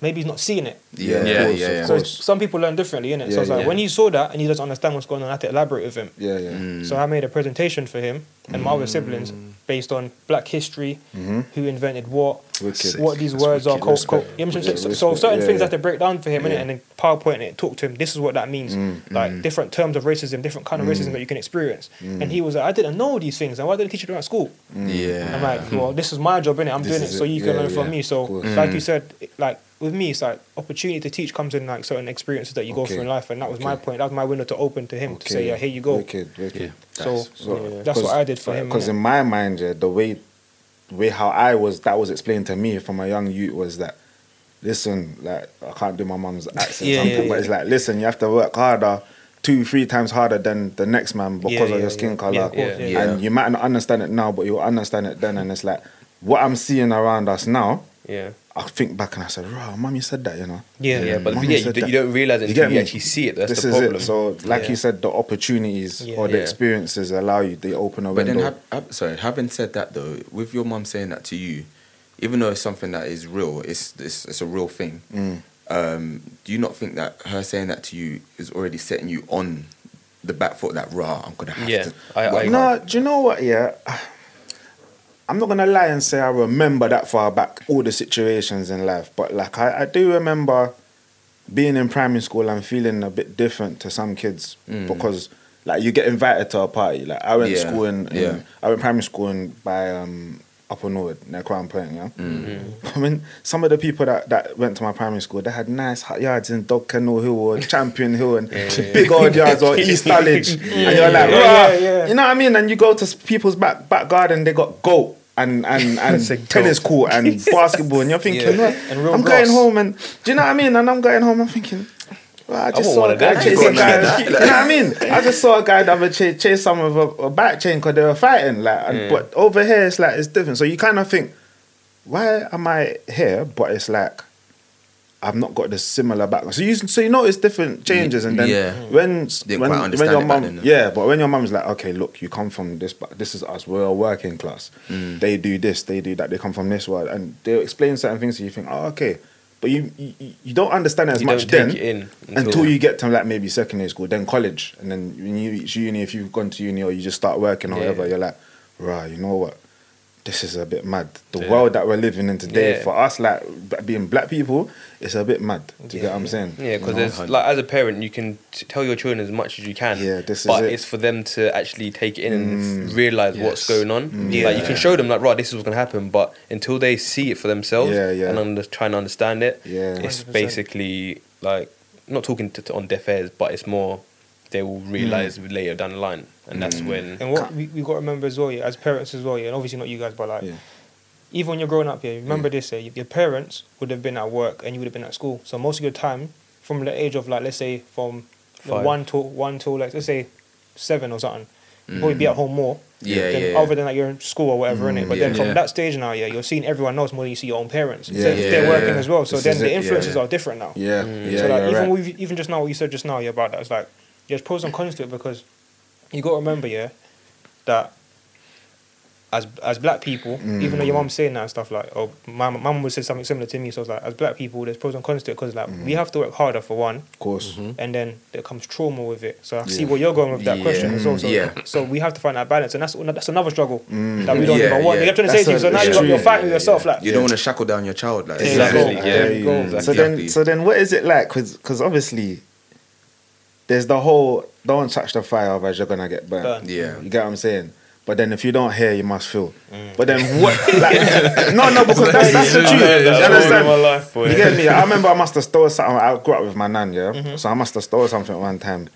maybe he's not seeing it. Yeah, Yeah, course, yeah, of yeah. So some people learn differently, innit? Yeah, so it's like yeah. when he saw that and he doesn't understand what's going on, I had to elaborate with him. Yeah, yeah. Mm. So I made a presentation for him and my other siblings based on Black history, Mhm. who invented what, Wicked. what these That's words are. wicked. Co- co- Respect. you know what I'm Yeah, saying? so, respect. so certain Yeah, things I yeah. had to break down for him, innit? And then PowerPoint it, talk to him. This is what that means. Mm, like mm. different terms of racism, different kind of racism that you can experience. And he was like, I didn't know these things. And why did I teach you them at school? Yeah. I'm like, well, this is my job, innit? I'm This doing it, so you can learn from me. So, like you said, like with me, it's like opportunity to teach comes in like certain experiences that you go through in life, and that was my point. That was my window to open to him to say, yeah, here you go. Wicked, wicked. So, So, yeah, that's what I did for him. Because innit? in my mind, yeah, the way, way how I was, that was explained to me from a young youth was that, listen, like I can't do my mum's accent, Yeah, something, yeah, but yeah. it's like, listen, you have to work harder, two, three times harder than the next man because Yeah, of yeah, your skin yeah. color, Yeah, yeah. Yeah. and you might not understand it now, but you'll understand it then, and it's like what I'm seeing around us now. Yeah. I think back and I said, "Rah, mum, you said that, you know." yeah, Yeah, but Mummy yeah, you, do, that. you don't realize it You get until you actually see it. That's this the is it. So, like Yeah. you said, the opportunities Yeah. or the Yeah. experiences allow you. They open a But window. then, have, have, sorry, having said that though, with your mum saying that to you, even though it's something that is real, it's it's, it's a real thing. Mm. Um, do you not think that her saying that to you is already setting you on the back foot that raw? I'm gonna have Yeah, to. I- work I- no, hard." do you know what? Yeah, I'm not gonna lie and say I remember that far back all the situations in life, but like I, I do remember being in primary school and feeling a bit different to some kids Mm. because like you get invited to a party. Like I went to Yeah, school in, in yeah. I went primary school in by um Upper Norwood near Crown Point. Yeah, Mm. I mean some of the people that, that went to my primary school they had nice hot yards in Dog Kennel Hill or <laughs> Champion Hill and big old yards or <laughs> East Dulwich, and you're like, Yeah, yeah, yeah. you know what I mean? And you go to people's back back garden, they got goat. And and, <laughs> and tennis court and basketball, and you're thinking, Yeah. "Well, And I'm going home, and do you know what I mean? And I'm going home, I'm thinking, well, I just want saw a guy chase I a guy. You know what I mean? I just saw a guy that would chase, chase someone with a, a bike chain because they were fighting. Like, and, but over here, it's like it's different. So you kind of think, why am I here? But it's like I've not got the similar background. So you so you notice different changes, and then Yeah. when Didn't when, quite when your it back mum, yeah, but when your mum's like, okay, look, you come from this, but this is us. We're a working class. Mm. They do this, they do that. They come from this world, and they explain certain things. So you think, oh, okay, but you you, you don't understand it as You much then in until, until- you get to like maybe secondary school, then college, and then when you reach uni, if you've gone to uni or you just start working or Yeah. whatever, you're like, right, you know what? This is a bit mad. The Yeah. world that we're living in today, Yeah. for us, like being black people, it's a bit mad. Do you get what I'm saying? Yeah, because You like as a parent, you can t- tell your children as much as you can. Yeah, this is but it. it's for them to actually take it in and Mm. realize what's going on. Like you can show them like, right, this is what's gonna happen, but until they see it for themselves Yeah, yeah. and under, trying to understand it, Yeah. it's 100%. basically like not talking to, to- on deaf ears, but it's more they will realize later down the line, and that's mm. when And what we, we got to remember as well, yeah, as parents as well, yeah, and obviously not you guys, but like Yeah. even when you're growing up here, remember this: eh, your parents would have been at work and you would have been at school. So most of your time, from the age of like let's say from the Five. one to one to like let's say seven or something, you'll probably be mm. at home more. Yeah, than, yeah, yeah. Other than like you're in school or whatever, innit? Mm, but then from Yeah. that stage now, yeah, you're seeing everyone else more than you see your own parents. Yeah. So they're Yeah. working as well. So This then the it, yeah, influences yeah. are different now. Yeah, yeah, so like you're even right. even just now what you said just now yeah, about that, it's like there's pros and cons to it because you got to remember yeah that as as black people, even though your mum's saying that and stuff like, oh, my my mum would say something similar to me. So it's like as black people, there's pros and cons to it because like we mm-hmm. have to work harder for one, Of course. Mm-hmm. and then there comes trauma with it. So I see Yeah. where you're going with that Yeah. question as well. So, Yeah. so we have to find that balance, and that's that's another struggle mm. that we don't Yeah, even want. yeah. You get what I'm trying to say to you. So now it's you got, true. you're fighting with yourself, like You don't want to shackle down your child like Exactly, that. yeah. There you go. So Exactly. then, so then, what is it like? Because obviously, there's the whole don't touch the fire, otherwise you're gonna get burnt. Burnt. Yeah. you get what I'm saying. But then, if you don't hear, you must feel. But then, what? <laughs> Like, no, no, because that's that's the <laughs> truth. You understand? You get me? I remember I must have stole something. I grew up with my nan, yeah. So I must have stole something one time,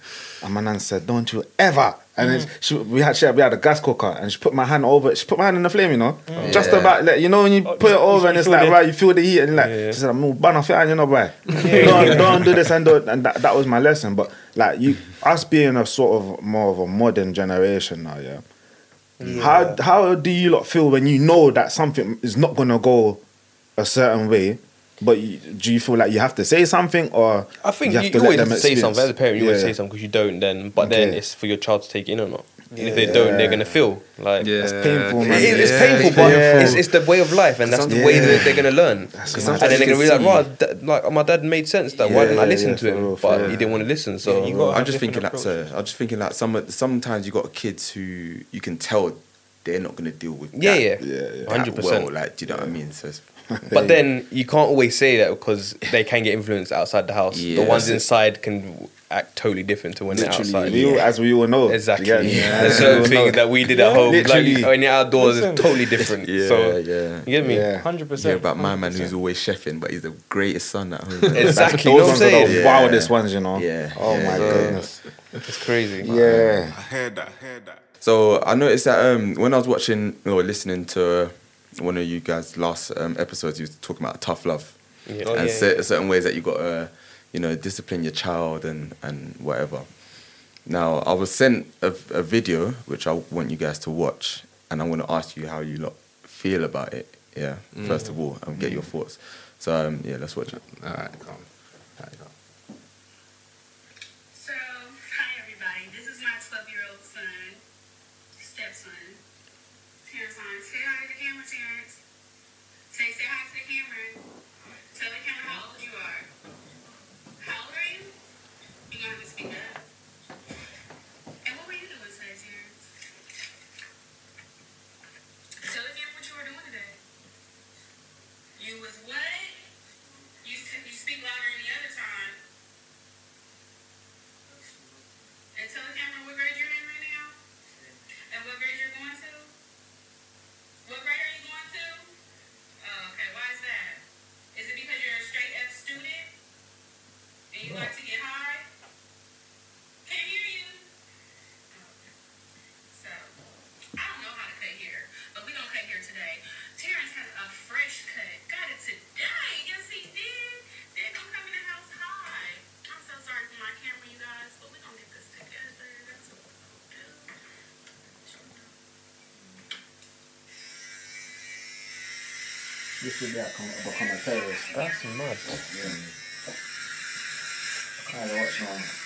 and my nan said, "Don't you ever." And then mm. she, we had she we had a gas cooker, and she put my hand over. She put my hand in the flame, you know, just Yeah. about like you know when you Oh, put it over and it's like the- right, you feel the heat, and like Yeah. she said, "I'm burn off your hand, you know, boy. don't, don't do this and do it." And that, that was my lesson. But like you, us being a sort of more of a modern generation now, yeah. How how do you lot feel when you know that something is not gonna go a certain way, but you, do you feel like you have to say something or I think you you, have you, to let always have to say something. As a parent, you always say something because you don't. Then, but then it's for your child to take it in or not. And if they don't, they're gonna feel like Yeah. That's painful, It- it's Yeah, painful, it's but painful. it's, it's the way of life, and that's the Yeah. way that they're gonna learn. And then they're gonna be can like, see- that- like my dad made sense. That why didn't I listen yeah, to him?" real, but real. he didn't want to listen. So Yeah, you got- I'm just different thinking that's approach. a. I'm just thinking like some sometimes you got kids who you can tell they're not gonna deal with. Yeah, that, yeah. Yeah, yeah. that 100%. Well, like, do you know what I mean? So it's, <laughs> But then <laughs> you can't always say that because they can get influenced outside the house. Yeah, the ones that's it. inside can act totally different to when Literally, they're outside. we all, as we all know. Exactly. You get me? Yeah. As There's we certain things that we did at home, Literally. like when you're outdoors, Listen. it's totally different. yeah, so yeah. you get me? Yeah. hundred Yeah, percent. about my man who's always chefing, but he's the greatest son at home. Exactly. Those You know what I'm ones are saying? the Yeah. wildest ones, you know. Yeah, Oh yeah. my So- goodness. It's crazy. Yeah. So I noticed that um, when I was watching or listening to one of you guys' last um, episodes, you was talking about tough love Yeah. Oh, and yeah, cer- yeah. certain ways that you got to, you know, discipline your child and and whatever. Now I was sent a, a video which I want you guys to watch, and I'm going to ask you how you lot feel about it. Yeah, first of all, and get your thoughts. So um, yeah, let's watch it. All right, This would be a com- become a terrorist. That's mad. Kind of watch now.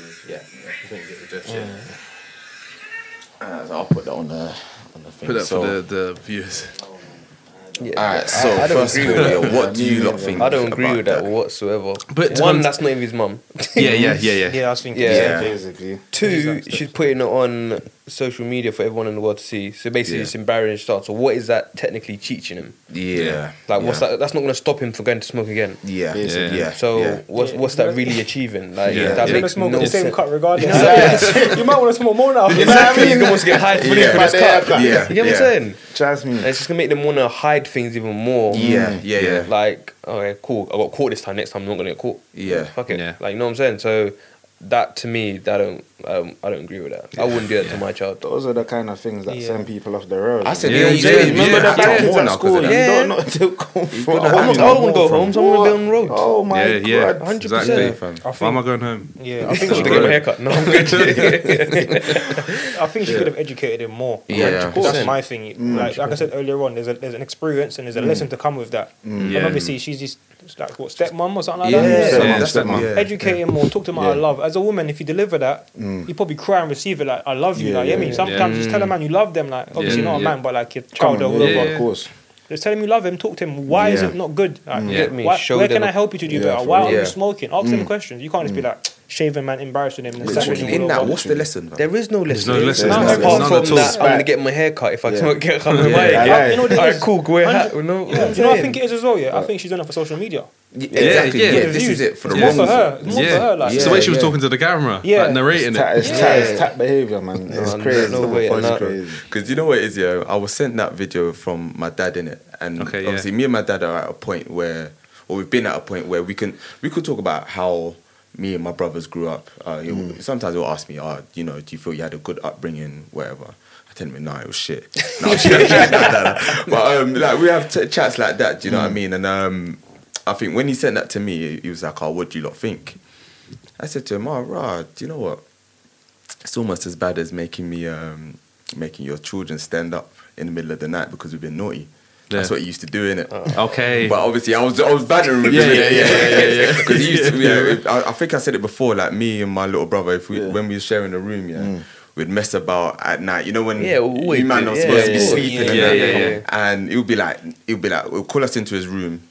<laughs> get the gist of it. Yeah. I think you get the yeah. Uh, so I'll put that on the on the thing. Put that so, for the, the viewers. Yeah. All right. So I, I don't first of agree all, with that. what do you lot think? I don't agree about with that, whatsoever. But one, con- that's not even his mum. Yeah, yeah, yeah, yeah. <laughs> Yeah, I was thinking. Yeah. Yeah. Basically. Two, she's putting it on social media for everyone in the world to see. So basically, Yeah. it's embarrassing stuff. So what is that technically teaching him? Yeah. Like, what's yeah. that? That's not going to stop him from going to smoke again. Yeah. Basically. Yeah. So yeah. what's what's that really achieving? Like Yeah. that Yeah. You're makes no the same sense. cut regardless. <laughs> Yeah. <laughs> you might want to smoke more now. <laughs> Exactly. He's gonna want to get high for Yeah. this cut. Yeah. You get what yeah. I'm saying? Trust me. And it's just gonna make them want to hide things even more. Yeah. Yeah. Mm. Yeah. Like, okay, cool. I got caught this time. Next time, I'm not gonna get caught. Yeah. Fuck it. Yeah. Like, you know what I'm saying? So that to me, that don't, um, I don't agree with that. I wouldn't do that to my child. Those are the kind of things that Yeah. send people off the road. I said, Yeah, yeah, yeah, yeah, yeah. Remember yeah, the yeah, black kids at school? of You. Yeah. don't <laughs> know where to come from. gotta I have want it. I want to go home. Someone What? will be on the road. Oh my yeah, yeah, god. 100%. exactly. fam. I Why am I going home? Yeah, I <laughs> think Should she I could get my have, haircut? No, I'm good. <laughs> I think she could have educated him more. Yeah. that's 100%. my thing. Like, like I said earlier on, there's a, there's an experience and there's a lesson to come with that. And Yeah. obviously, she's just it's like what stepmom or something like Yeah, that. Stepmom, that's stepmom. yeah. Educate him more, talk to him about Yeah. love. As a woman, if you deliver that, mm. you probably cry and receive it like I love you. Yeah, like, you know what I mean, yeah. sometimes just tell a man you love them. Like obviously Yeah, not a man, but like your child or on, whoever. yeah, Yeah. of course. Just tell him you love him. Talk to him. Why is it not good? Like, mm. You get me? why- Show where them can a- I help you to do Yeah, better? Why are real. you smoking? Ask them mm. questions. You can't just be like shaving man, embarrassing him. and Literally. sandwiching In that, what's the lesson? fam? There is no lesson. no lesson. There's no Apart lesson. from None at all. that, I'm gonna get my hair cut if I Yeah. smoke. Get cut <laughs> my Yeah, yeah, You know what it Alright, is? cool. Go ahead. Hundred- No, do you know what I think it is as well? Yeah, I think she's done it for social media. Yeah, exactly. yeah. Yeah, For this is it for the It's wrong more for her. reason. It's more for her. Like, It's the way she was yeah. talking to the camera, Yeah. like narrating It's, it. ta- it's, ta- it's tap behavior, man. It's No, crazy. no way, It's no. crazy. Because you know what it is, yeah? I was sent that video from my dad in it. And Okay, yeah. obviously me and my dad are at a point where or we've been at a point where we can we could talk about how me and my brothers grew up. Uh, he'll- Sometimes he'll ask me, oh, you know, do you feel you had a good upbringing, whatever. I tell him, no, it was shit. <laughs> No, shit. <laughs> But um, like we have t- chats like that, do you know what I mean? And um, I think when he sent that to me, he was like, oh, what do you lot think? I said to him, oh, rah, do you know what? It's almost as bad as making me um, making your children stand up in the middle of the night because we've been naughty. That's what he used to do in it. Uh-huh. Okay. But obviously, I was I was battering with Yeah, him. yeah, yeah, yeah, yeah, <laughs> yeah. Because he used to, yeah, I, I think I said it before. Like me and my little brother, if we Yeah. when we was sharing a room, yeah, mm. we'd mess about at night. You know when Yeah, we you man are Yeah, supposed to be yeah, sleeping, yeah, and, yeah, yeah, yeah. and it would be like it would be like he'll call us into his room,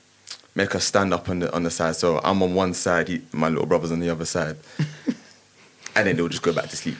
make us stand up on the on the side. So I'm on one side, he, my little brother's on the other side. <laughs> And then they'll just go back to sleep,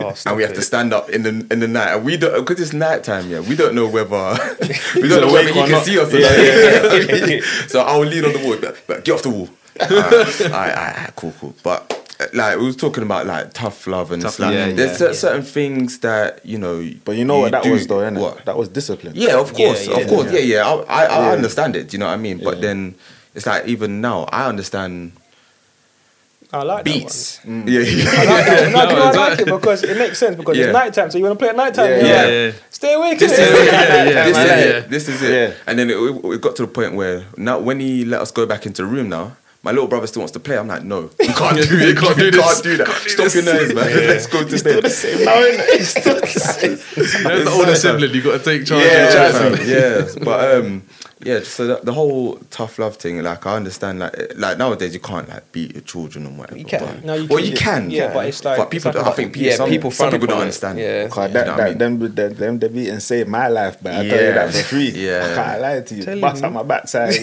Oh, and we have to stand up in the in the night. And we don't because it's night time. Yeah, we don't know whether <laughs> we don't know whether he can not. see us. Or not. <laughs> so I will lean on the wall, but, but get off the wall. Alright, alright, alright, cool, cool. But like we was talking about like tough love and Tough like yeah, there's yeah, cer- yeah. certain things that you know. But you know what that do- was though, innit? What? That was discipline. Yeah, of course, yeah, of course, yeah, yeah. yeah. I, I, I Yeah. understand it. Do you know what I mean? But Yeah. then it's like even now I understand I like beats. That one. Yeah, I yeah. like that one. No, <laughs> do you know I like it because it makes sense because Yeah. it's nighttime, so you want to play at nighttime. Yeah, yeah, like, yeah. Stay awake. This is it. Yeah, yeah, this yeah, is yeah. it. This is it. Yeah. And then it, it, it got to the point where now when he let us go back into the room now, my little brother still wants to play. I'm like, no, you <laughs> can't do it. You can't do, this. can't do that. Stop your noise, man. <laughs> Let's go to bed. You know, the older sibling, you got to take charge. Yeah, of yeah, it. yeah. But um, yeah. So the, the whole tough love thing, like I understand, like eh, like nowadays you can't like beat your children and whatever. You can. but- No, you well, can. you can. Yeah, but it's like- But people, it's like I think people, Yeah, some, people some people don't it. understand. Yeah. Cause You that, know I that, mean? them, them, them, the beating saved my life, but I tell you that for free. Yeah. <laughs> I can't lie to you. Tell Bust you. out my backside. <laughs> But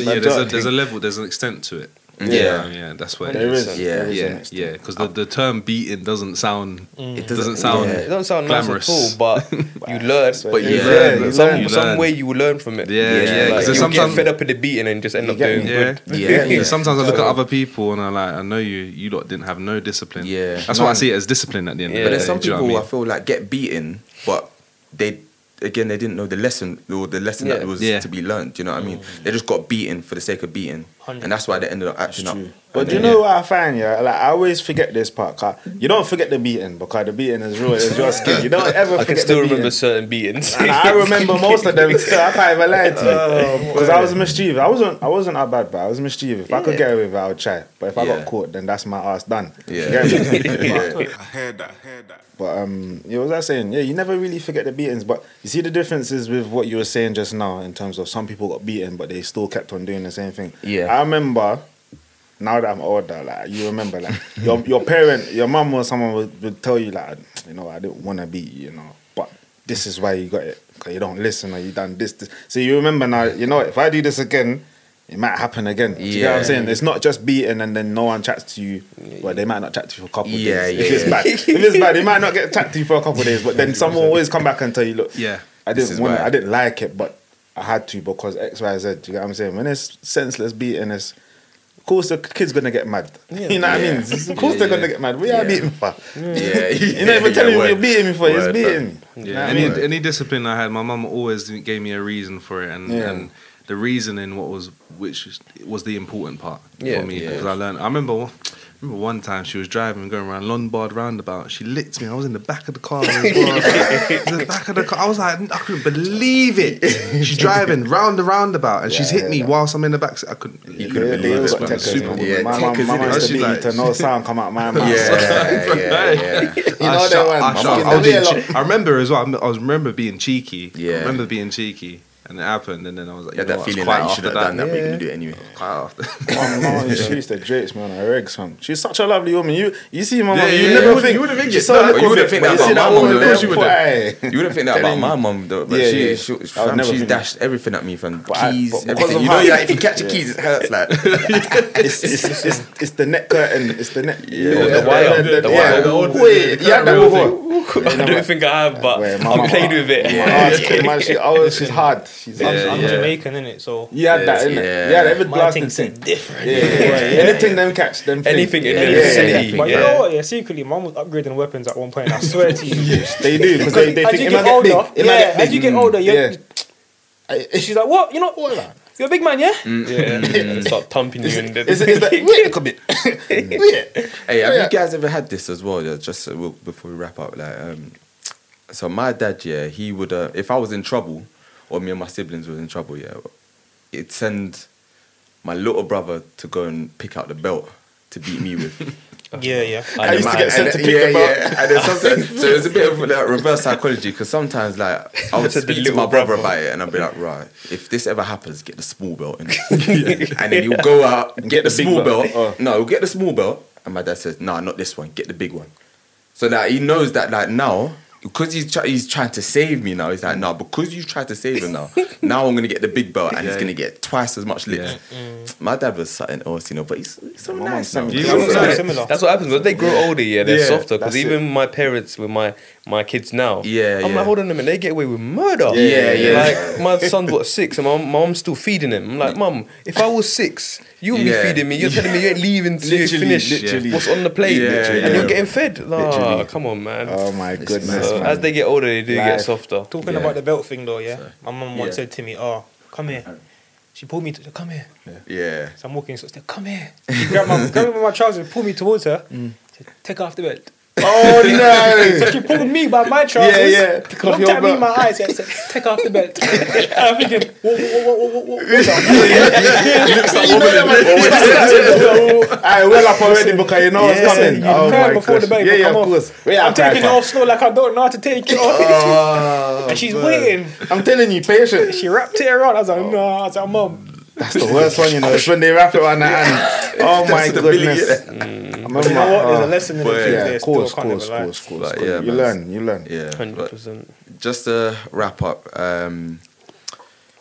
yeah, there's a, there's a level, there's an extent to it. Yeah. yeah, that's what There it is. is. Yeah. Yeah, an yeah, because the, the term beating doesn't sound, mm. it doesn't, doesn't- sound, yeah. It doesn't sound glamorous. nice at all, but <laughs> you learn. But But you yeah, learn, you some learn. You some learn. way you will learn from it. Yeah, yeah, 'cause like, there's you'll sometimes- get fed up with the beating and just end up doing me? Yeah, good. Yeah, yeah. yeah. Sometimes I look at other people and I'm like, I know you, you lot didn't have no discipline. Yeah. that's why I mm. see it as discipline at the end. But there's some do you know people I, I feel like get beaten, but they again they didn't know the lesson or the lesson Yeah. that was Yeah. to be learned. Do you know what I mean? Mm. They just got beaten for the sake of beating, and that's why they ended up acting up. True. But do you know yeah. what I find? Yeah, like I always forget this part. 'cause you don't forget the beating because the beating is real. It's your skin. You don't ever I forget can still the remember certain beatings. And I remember <laughs> most of them still. I can't even lie to Oh, you because I was mischievous. I wasn't. I wasn't a bad but I was mischievous. If I could get away with it, I would try. But if I Yeah. got caught, then that's my ass done. Yeah. You get me? <laughs> Yeah. But um, yeah, what was I saying? Yeah, you never really forget the beatings. But you see the differences with what you were saying just now in terms of some people got beaten, but they still kept on doing the same thing. Yeah. I remember. Now that I'm older, like you remember, like your your parent, your mum or someone would, would tell you, like, you know, I didn't want to be, you, you know, but this is why you got it because you don't listen or you done this, this. So you remember now, you know, if I do this again, it might happen again. Do you get what I'm saying? It's not just beating and then no one chats to you. Well, they might not chat to you for a couple of Yeah, days. yeah, if it's yeah. bad, if it's bad, they might not get chat to you for a couple of days. But then someone will always come back and tell you, look, Yeah. I didn't want, it. I didn't like it, but I had to because X, Y, Z. Do you get what I'm saying? When it's senseless beating, it's of course the kid's gonna get mad. You know what I mean? Of course Yeah, they're gonna get mad. We are Yeah. beating for. Yeah, You're not even telling me you're beating me for. It's Word, beating me. fam. You know Yeah, what I any mean? any discipline I had, my mum always gave me a reason for it, and Yeah. and the reasoning what was which was, was the important part Yeah, for me yeah. because I learned. I remember. One- remember one time she was driving, going around Lombard roundabout. She licked me. I was in the back of the car as well. <laughs> in the back of the car. I was like, I couldn't believe it. She's driving round the roundabout, and she's Yeah, hit me yeah. whilst I'm in the backseat. I couldn't. You couldn't believe it. got Super Yeah, My mum, techers, my mum innit? used to beat like- to no sound come out my mouth. Yeah, yeah, <laughs> yeah. You I know that one. I My shut- mum I was used to in be a che- I remember as well. I m- I was remember being cheeky. Yeah. I remember being cheeky, and it happened, and then I was like, You had you know that what, feeling quite like you should have after done that, but you didn't do it anyway. <laughs> Quite after. My mum, she used to drapes me on her eggs, fam. She's such a lovely woman. You, you see, my Yeah, mum, you yeah, never you think you wouldn't think she's so No, you wouldn't think that about my woman, mum, though. of Of course you wouldn't. You wouldn't think that about my you. mum though, but Yeah, she, yeah. she, I would fam, never she's think dashed everything at me from But keys, but everything. You know, like if you catch your keys, it hurts. Like <laughs> It's, the neck curtain. It's the neck. Yeah, the wire, the yeah, wire. the old- Wait, the you had that before? <laughs> I don't think I have, but I mum- played with it. My aunt's cool, man. She, oh, she's hard. She's I'm, hard. I'm yeah. Jamaican, innit? So You had that, innit? Yeah. You had every my blasting thing's thing. different. Yeah, yeah, yeah. <laughs> Anything them catch, them thing. Anything in yeah, the yeah, vicinity. yeah. But you Yeah. know what? Yeah, secretly, mum was upgrading weapons at one point. I swear to you. <laughs> They do because they, they as think you get older, get big. Yeah, as you get older, yeah. She's like, "What? You know, what? you're a big man, yeah?" Yeah, start thumping you in the. It's, it's like, wait a bit. Wait. <laughs> Hey, have Yeah. you guys ever had this as well? Yeah, just uh, we'll, before we wrap up, like, um, so my dad, yeah, he would, uh, if I was in trouble, or me and my siblings were in trouble, yeah, it'd send my little brother to go and pick out the belt to beat me with. <laughs> Yeah, yeah. I used to get sent and to then- pick yeah, the belt. yeah. And then sometimes, so it's a bit of like reverse psychology because sometimes like I would <laughs> Said speak to my brother brother. about it and I'd be like, right, if this ever happens, get the small belt, <laughs> and then he'll go out and get, Get the, the big small belt. belt. Oh. No, get the small belt, and my dad says, no, not this one, get the big one. So that he knows that like now. Because he's try- he's trying to save me now. He's like, no, because you tried to save him now. <laughs> now I'm gonna get the big belt, and he's gonna get twice as much lips. Mm. My dad was something else, you know, but he's, he's so My nice. mum now. sent me You to got the- something similar. That's what happens when they grow older. Yeah, they're Yeah, softer. Because that's even my parents with my my kids now, Yeah, I'm yeah. like, hold on a minute, they get away with murder. Yeah, yeah. Like my son's what six, and my my mom's still feeding him. I'm like, mum, if I was six, you wouldn't Yeah. be feeding me. You're telling me you ain't leaving till you finish literally. what's on the plate, Yeah, and yeah. you're getting fed. Nah, come on, man. Oh my goodness, So man. as they get older, they do Life. get softer. Talking Yeah. about the belt thing though, yeah. My mum once Yeah. said to me, "Oh, come here." She pulled me to come here. Yeah. So I'm walking, so she said, "Come here." She grabbed my, grabbed me by my trousers, pulled me towards her. <laughs> Mm. Said, Take off the belt. <laughs> Oh no! So she pulled me by my trousers. Yeah, yeah. Take off Looked at me in my eyes and said, "Take off the belt." <laughs> I'm thinking, "What? What? What? What? What? What's <laughs> up?" You know that, man. I well up already because you know what's Yeah, coming. you Oh my before the baby Yeah, yeah, come of off. course. Wait, I'm cry taking it off slow like I don't know how to take it off. Oh, and she's man. waiting. I'm telling you, patience. She wrapped it around. I was like, no. I was like, mum. That's the worst one, you know. It's when they wrap it around the hand. <laughs> Oh my That's the Billy, goodness. yeah. I remember You know my- what? There's a oh, lesson in the Well, Yeah, there of still. course, I course, never course, course. But course. yeah, You man. learn, you learn. Yeah. Hundred but percent. just to wrap up, um,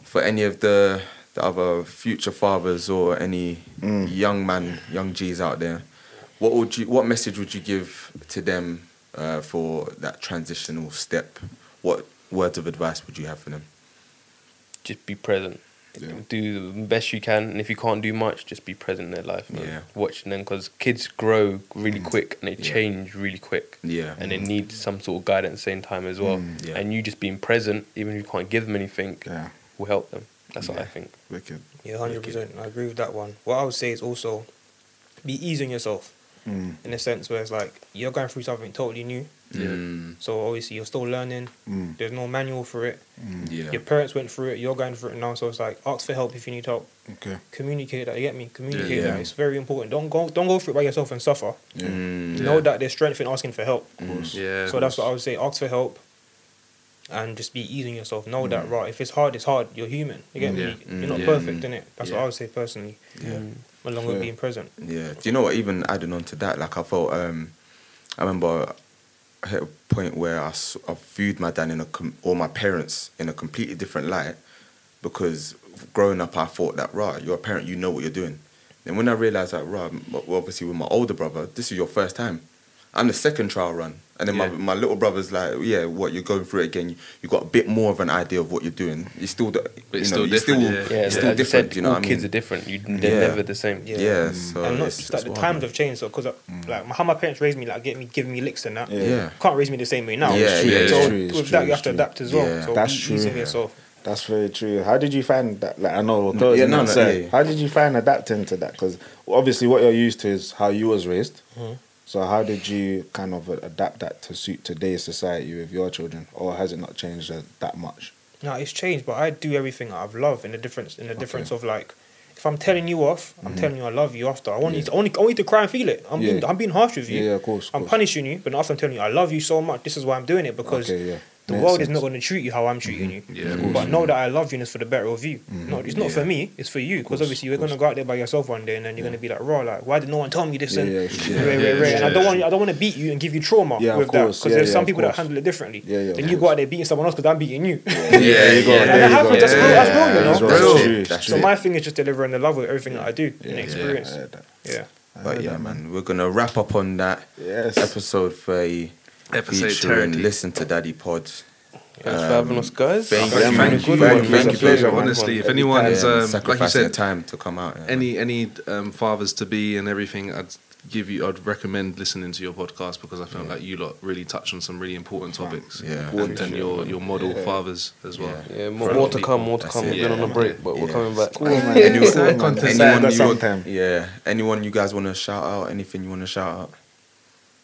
for any of the, the other future fathers or any young man, young G's out there, what would you, what message would you give to them uh, for that transitional step? What words of advice would you have for them? Just be present. Yeah. Do the best you can, and if you can't do much, just be present in their life. Man. Yeah. Watching them because kids grow really quick and they Yeah. change really quick. Yeah. and they need some sort of guidance at the same time as well. Mm, yeah. And you just being present, even if you can't give them anything, Yeah, will help them. That's what I think. wicked. Yeah, hundred percent. I agree with that one. What I would say is also be easy on yourself Mm, in a sense where it's like you're going through something totally new. Mm, So obviously you're still learning. mm, There's no manual for it. yeah. Your parents went through it. You're going through it now. So it's like ask for help if you need help. okay. Communicate that. You get me? Communicate Yeah. that. It's very important. Don't go. Don't go through it by yourself and suffer. Yeah. Mm, Know that there's strength in asking for help. course. Yeah. so that's what I would say. Ask for help. And just be easy on yourself. Know that right. If it's hard, it's hard. You're human. You get Yeah. me? You're Mm, not yeah. perfect, innit? That's what I would say personally. Yeah. Along with Fair. being present. Yeah. Do you know what? Even adding on to that, like I felt, um, I remember I hit a point where I viewed my dad in a com- or my parents in a completely different light because growing up, I thought that, right, you're a parent, you know what you're doing. Then when I realized that, right, obviously with my older brother, this is your first time. I'm the second trial run. And then Yeah. my, my little brother's like, yeah, what, you're going through it again. You, you got a bit more of an idea of what you're doing. You're still, the, you it's know, still you're still, different, yeah. Yeah, you're still as you different, said, you know all what I kids mean? are different. You, they're Yeah. never the same. Yeah. Yeah, so and not it's- just like it's the times have changed. So because like how my parents raised me, like get me giving me licks and that. Yeah. Yeah. Can't raise me the same way now. Yeah, yeah, so it's true, it's with true, that you have to adapt as well. So That's true. So That's very true. How did you find that? Like, I know we're closing. Yeah, no, now, no, so yeah, yeah. How did you find adapting to that? Because obviously, what you're used to is how you was raised. Mm-hmm. So how did you kind of adapt that to suit today's society with your children, or has it not changed that much? no, it's changed. But I do everything out of love. In the difference, in the difference of like. If I'm telling you off, I'm mm-hmm. telling you I love you after. I want you to only, I want you to cry and feel it. I'm being, I'm being harsh with you. Yeah, yeah, of course, of I'm course. punishing you, but after I'm telling you I love you so much, this is why I'm doing it because Okay, yeah. The Makes world is not going to treat you how I'm treating mm-hmm. you. Yeah, of but know that I love you and it's for the better of you. Mm-hmm. No, it's not for me. It's for you because obviously you're going to go out there by yourself one day and then you're going to be like, raw, like why did no one tell me this? Yeah, and yeah, <laughs> yeah, sure. yeah, Yeah, yeah, And I don't want. I don't want to beat you and give you trauma Yeah, of with that because Yeah, there's yeah, some of people that handle it differently. Yeah, yeah, Then of you go out there beating someone else because I'm beating you. Yeah, <laughs> Yeah, you yeah. That happens. That's real. That's real. You know. That's That's real. true. That's That's So my thing is just delivering the love with everything that I do in experience. I heard that. Yeah. But yeah, man, we're gonna wrap up on that Yes. episode 30 Episode featuring 30. Listen to Daddy Pod. Thanks for having us, guys. thank you. Thank man. you. Good Thank one. you. Thank Thank you. you. Pleasure, Pleasure, honestly. If Every anyone's, time. um, like you said, time to come out. yeah, any any um, fathers to be and everything, I'd give you. I'd recommend listening to your podcast because I feel like you lot really touch on some really important topics. Yeah. and, and your your model Yeah. fathers as well. Yeah. Yeah, more, more to come, more to come. We've been on a break, but we're coming back. Cool, man. Anyone- Anyone Anyone you- Yeah. Anyone you guys want to shout out? Anything you want to shout out?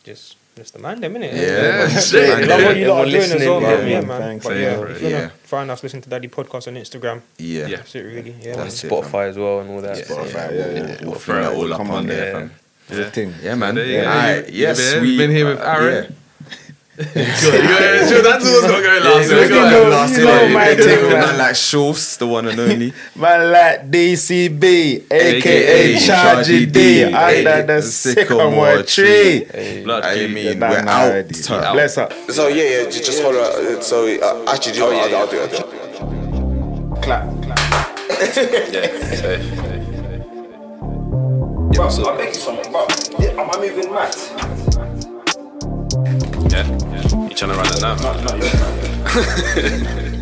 Just just the man, them innit? Yeah. <laughs> straight. Love what you lot are doing as well, man. yeah, Yeah, man. man. Thanks, But yeah, Yeah. if you wanna Yeah. find us, listen to Daddy podcast on Instagram. Yeah. Yeah. That's it, really. Yeah, man. That's it, Spotify as well and all that. Yeah. Spotify, Yeah. yeah, yeah, We'll- yeah. We'll throw that all up Come on on, there, yeah. fam. The thing. Yeah, man. There you go. Alright, You- yes, you've been- been here with Aaron. Yeah. That's always gonna go last. Yeah, Let's go. go last, you know my take man. man like Schultz, the one and only. <laughs> Man like DCB, aka AKA Chargy D, D, under the sycamore tree. Blood I G. mean, we're out. already. Turn. Bless up. So yeah, yeah, just hold on. So uh, actually, do you know what? I'll, I'll do it. I'll do it. Clap, clap. <laughs> <laughs> Bro, I'll make you something, bro. Am I moving mad? Yeah, yeah. You trying to run it now? <laughs>